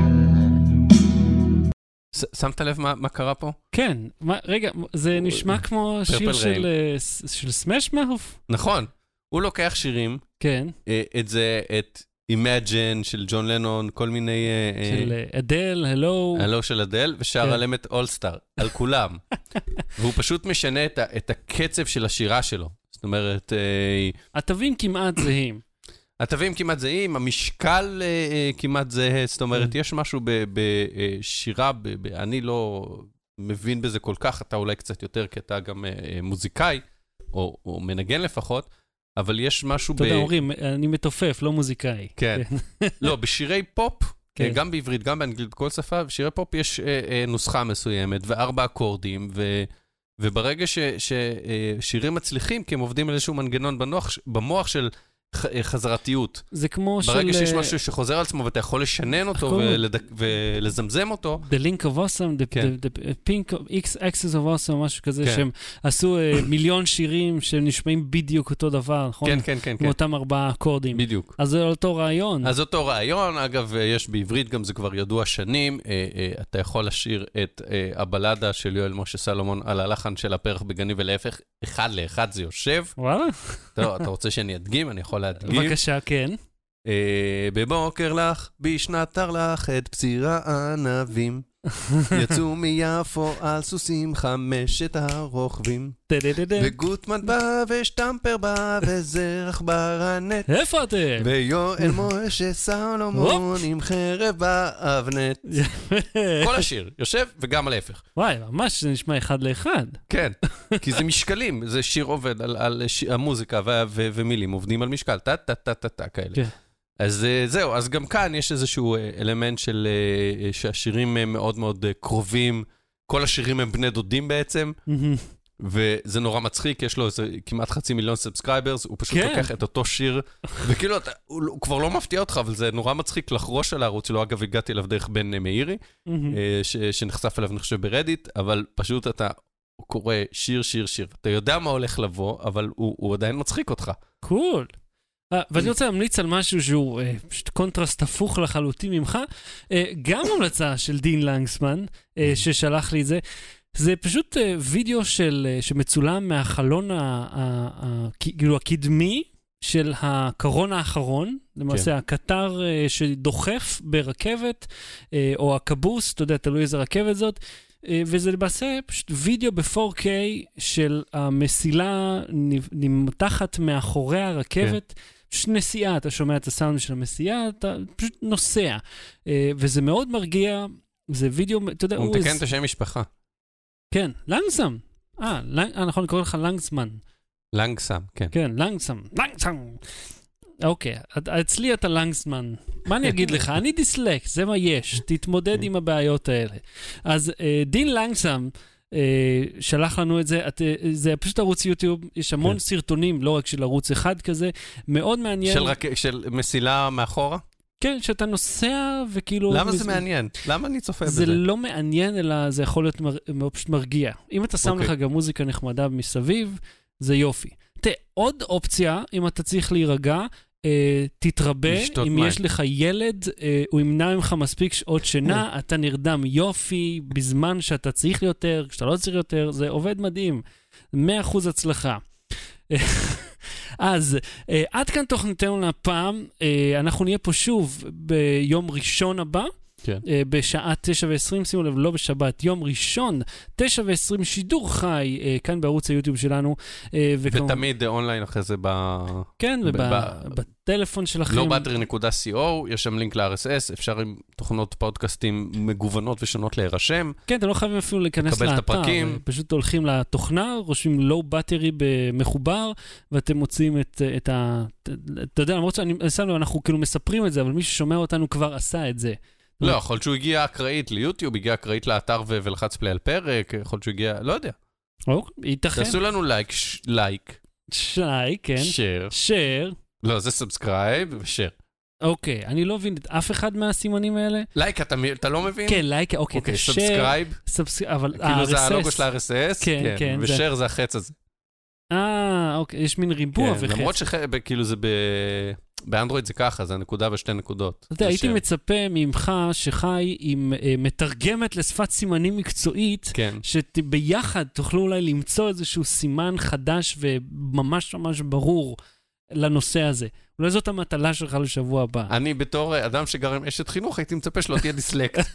שמת לב מה מה קרה פה? כן, מה- רגע, זה נשמע כמו שיר של, אה, של סמאש מאוף? נכון, הוא לוקח שירים, כן, אה, את זה, את Imagine של ג'ון לנון, כל מיני... אה, אה, של אה, אדל, הלו. הלו של אדל, ושר כן. עליהם את אולסטאר, על כולם. <laughs> והוא פשוט משנה את, את הקצב של השירה שלו. זאת אומרת, התווים כמעט זהים. <clears throat> התווים כמעט זהים, המשקל כמעט זהה, זאת אומרת, כן. יש משהו בשירה, אני לא מבין בזה כל כך, אתה אולי קצת יותר, כי אתה גם מוזיקאי, או מנגן לפחות, אבל יש משהו אתה יודע, אומרים, אני מתופף, לא מוזיקאי. כן. <laughs> לא, בשירי פופ, כן. כן. גם בעברית, גם באנגלית, בכל שפה, בשירי פופ יש אה, אה, נוסחה מסוימת וארבע אקורדים, ו, וברגע ששירים מצליחים, כי הם עובדים על איזשהו מנגנון בנוח, במוח של אה, חזרתיות. זה כמו של... ברגע שיש אה, משהו שחוזר על עצמו ואתה יכול לשנן אותו. ולד... ולזמזם אותו, The Link of Awesome, the, כן. the, the Pink of X Axis of Awesome, משהו כזה, כן. שהם עשו אה, מיליון שירים שהם נשמעים בדיוק אותו דבר, נכון? כן, כן, כן, כן, אותם ארבעה אקורדים. בדיוק. אז זה אותו רעיון. אז אותו רעיון, אגב, אה, יש בעברית, גם זה כבר ידוע שנים, אה, אה, אתה יכול לשיר את אה, הבלדה של יואל משה סלומון על הלחן של הפרח בגני ולהפך, אחד לאחד זה יושב. וואלה, אתה, אתה רוצה שאני אדגים? אני יכול להדגים. בבקשה, כן. אה, בבוקר לך, בשנת תרל"ח, את פציר הענבים. יצאו מיפו על סוסים חמשת הרוכבים. וגוטמן בא, ושטמפר בא, וזרח ברנט. איפה אתם? ויואל משה סלומון עם חרב באבנט. כל השיר, יושב וגם להפך. וואי, ממש זה נשמע אחד לאחד. כן, כי זה משקלים, זה שיר עובד על, על. המוזיקה. ומילים עובדים על משקל, טה-טה-טה-טה כאלה. אז אה, זהו, אז גם כאן יש איזשהו אה, אלמנט של אה, שהשירים הם מאוד מאוד קרובים, כל השירים הם בני דודים בעצם. וזה נורא מצחיק, יש לו איזה כמעט חצי מיליון subscribers, הוא פשוט כן. לוקח את אותו שיר, <laughs> וכאילו, אתה, הוא, הוא כבר לא מפתיע אותך, אבל זה נורא מצחיק לחרוש על הערוץ שלו. אגב, הגעתי אליו דרך בן מאירי, ש, שנחשף אליו, אני חושב, ברדיט, אבל פשוט אתה קורא שיר, שיר, שיר. אתה יודע מה הולך לבוא, אבל הוא, הוא עדיין מצחיק אותך. Cool. אה, ואני רוצה להמליץ על משהו שהוא אה, פשוט קונטרסט הפוך לחלוטין ממך. אה, גם המלצה של דין לנגסמן, אה, ששלח לי את זה. זה פשוט אה, וידאו של, אה, שמצולם מהחלון ה, ה, ה, כאילו הקדמי של הקרון האחרון, למעשה הקטר אה, שדוחף ברכבת, אה, או הכבוס, אתה יודע, תלוי איזה רכבת זאת. אה, וזה למעשה פשוט וידאו ב-4K של המסילה נמתחת מאחורי הרכבת. פשוט נסיעה, אתה שומע את הסאונד של הנסיעה, אתה פשוט נוסע. אה, וזה מאוד מרגיע, זה וידאו, אתה יודע, הוא הוא... מתקן את השם משפחה. כן, לנגסם. אה, לנג- אה, נכון, קורא לך לנגסמן. לנגסם, כן. כן, לנגסם, לנגסם. אוקיי, אצלי אתה לנגסמן. מה אני אגיד לך? אני דיסלקט, זה מה יש. תתמודד <laughs> עם הבעיות האלה. אז אה, דין לנגסם שלח לנו את זה. את, אה, זה פשוט ערוץ יוטיוב, יש המון כן. סרטונים, לא רק של ערוץ אחד כזה, מאוד מעניין. של, רק... של מסילה מאחורה? כן, שאתה נוסע וכאילו... למה זה מז- מעניין? למה אני צופה זה בזה? לא מעניין, אלא זה יכול להיות מר... פשוט מרגיע. אם אתה שם אוקיי. לך גם מוזיקה נחמדה מסביב, זה יופי. תראה, עוד אופציה, אם אתה צריך להירגע, אה, תתרבה, אם מים. יש לך ילד, אה, הוא ימנע ממך מספיק שעות שינה, אתה נרדם יופי, בזמן שאתה צריך יותר, כשאתה לא צריך יותר, זה עובד מדהים. 100% הצלחה. <laughs> אז אה, עד כאן תוכניתנו להפעם, אה, אנחנו נהיה פה שוב ביום ראשון הבא. כן. אה, בשעה 9 ו-20, שימו לב, לא בשבת, יום ראשון, 9 ו-20, שידור חי אה, כאן בערוץ היוטיוב שלנו. אה, וכמובן- ותמיד אונליין אחרי זה ב... כן, ב- ובטלפון שלכם. glowbattery.co, יש שם לינק ל-RSS, אפשר עם תוכנות פודקאסטים מגוונות ושונות להירשם. כן, אתם לא חייבים אפילו להיכנס לקבל את לאתר. הפרקים. אה, פשוט הולכים לתוכנה, רושמים low battery במחובר, ואתם מוצאים את, את ה... אתה יודע, למרות שאני שם לב, אנחנו כאילו מספרים את זה, אבל מי ששומע אותנו כבר עשה את זה. לא, יכול להיות שהוא הגיע אקראית ליוטיוב, הגיע אקראית לאתר ולחץ play על פרק, יכול להיות שהוא הגיע, לא יודע. או, ייתכן. תעשו לנו לייק, לייק, שי, כן. share. share. לא, זה סאבסקרייב ושייר. אוקיי, אני לא מבין את אף אחד מהסימנים האלה. לייק, אתה אתה לא מבין? כן, לייק, אוקיי, אוקיי, subscribe, subs- אבל כאילו זה ה-RSS. הלוגו של ה-RSS, כן, כן, זה- ו share זה החץ הזה. אה, אוקיי, יש מין ריבוע כן, וחץ. למרות שכאילו זה ב... באנדרואיד זה ככה, זה נקודה ושתי נקודות. אתה יודע, זה הייתי. מצפה ממך שחי עם אה, מתרגמת לשפת סימנים מקצועית, כן. שביחד תוכלו אולי למצוא איזשהו סימן חדש וממש ממש ברור לנושא הזה. אולי זאת המטלה שלך לשבוע הבא. אני בתור אה, אדם שגר עם אשת חינוך, הייתי מצפה שלא תהיה דיסלקט.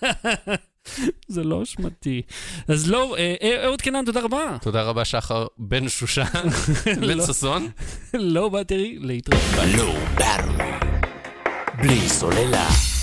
<laughs> זה לא אשמתי. אז לא, אה, אה, אהוד קנן, תודה רבה. תודה רבה, שחר בן שושן, <laughs> לא. בן ששון. לא באתי להתראות. Low Battery. בלי סוללה.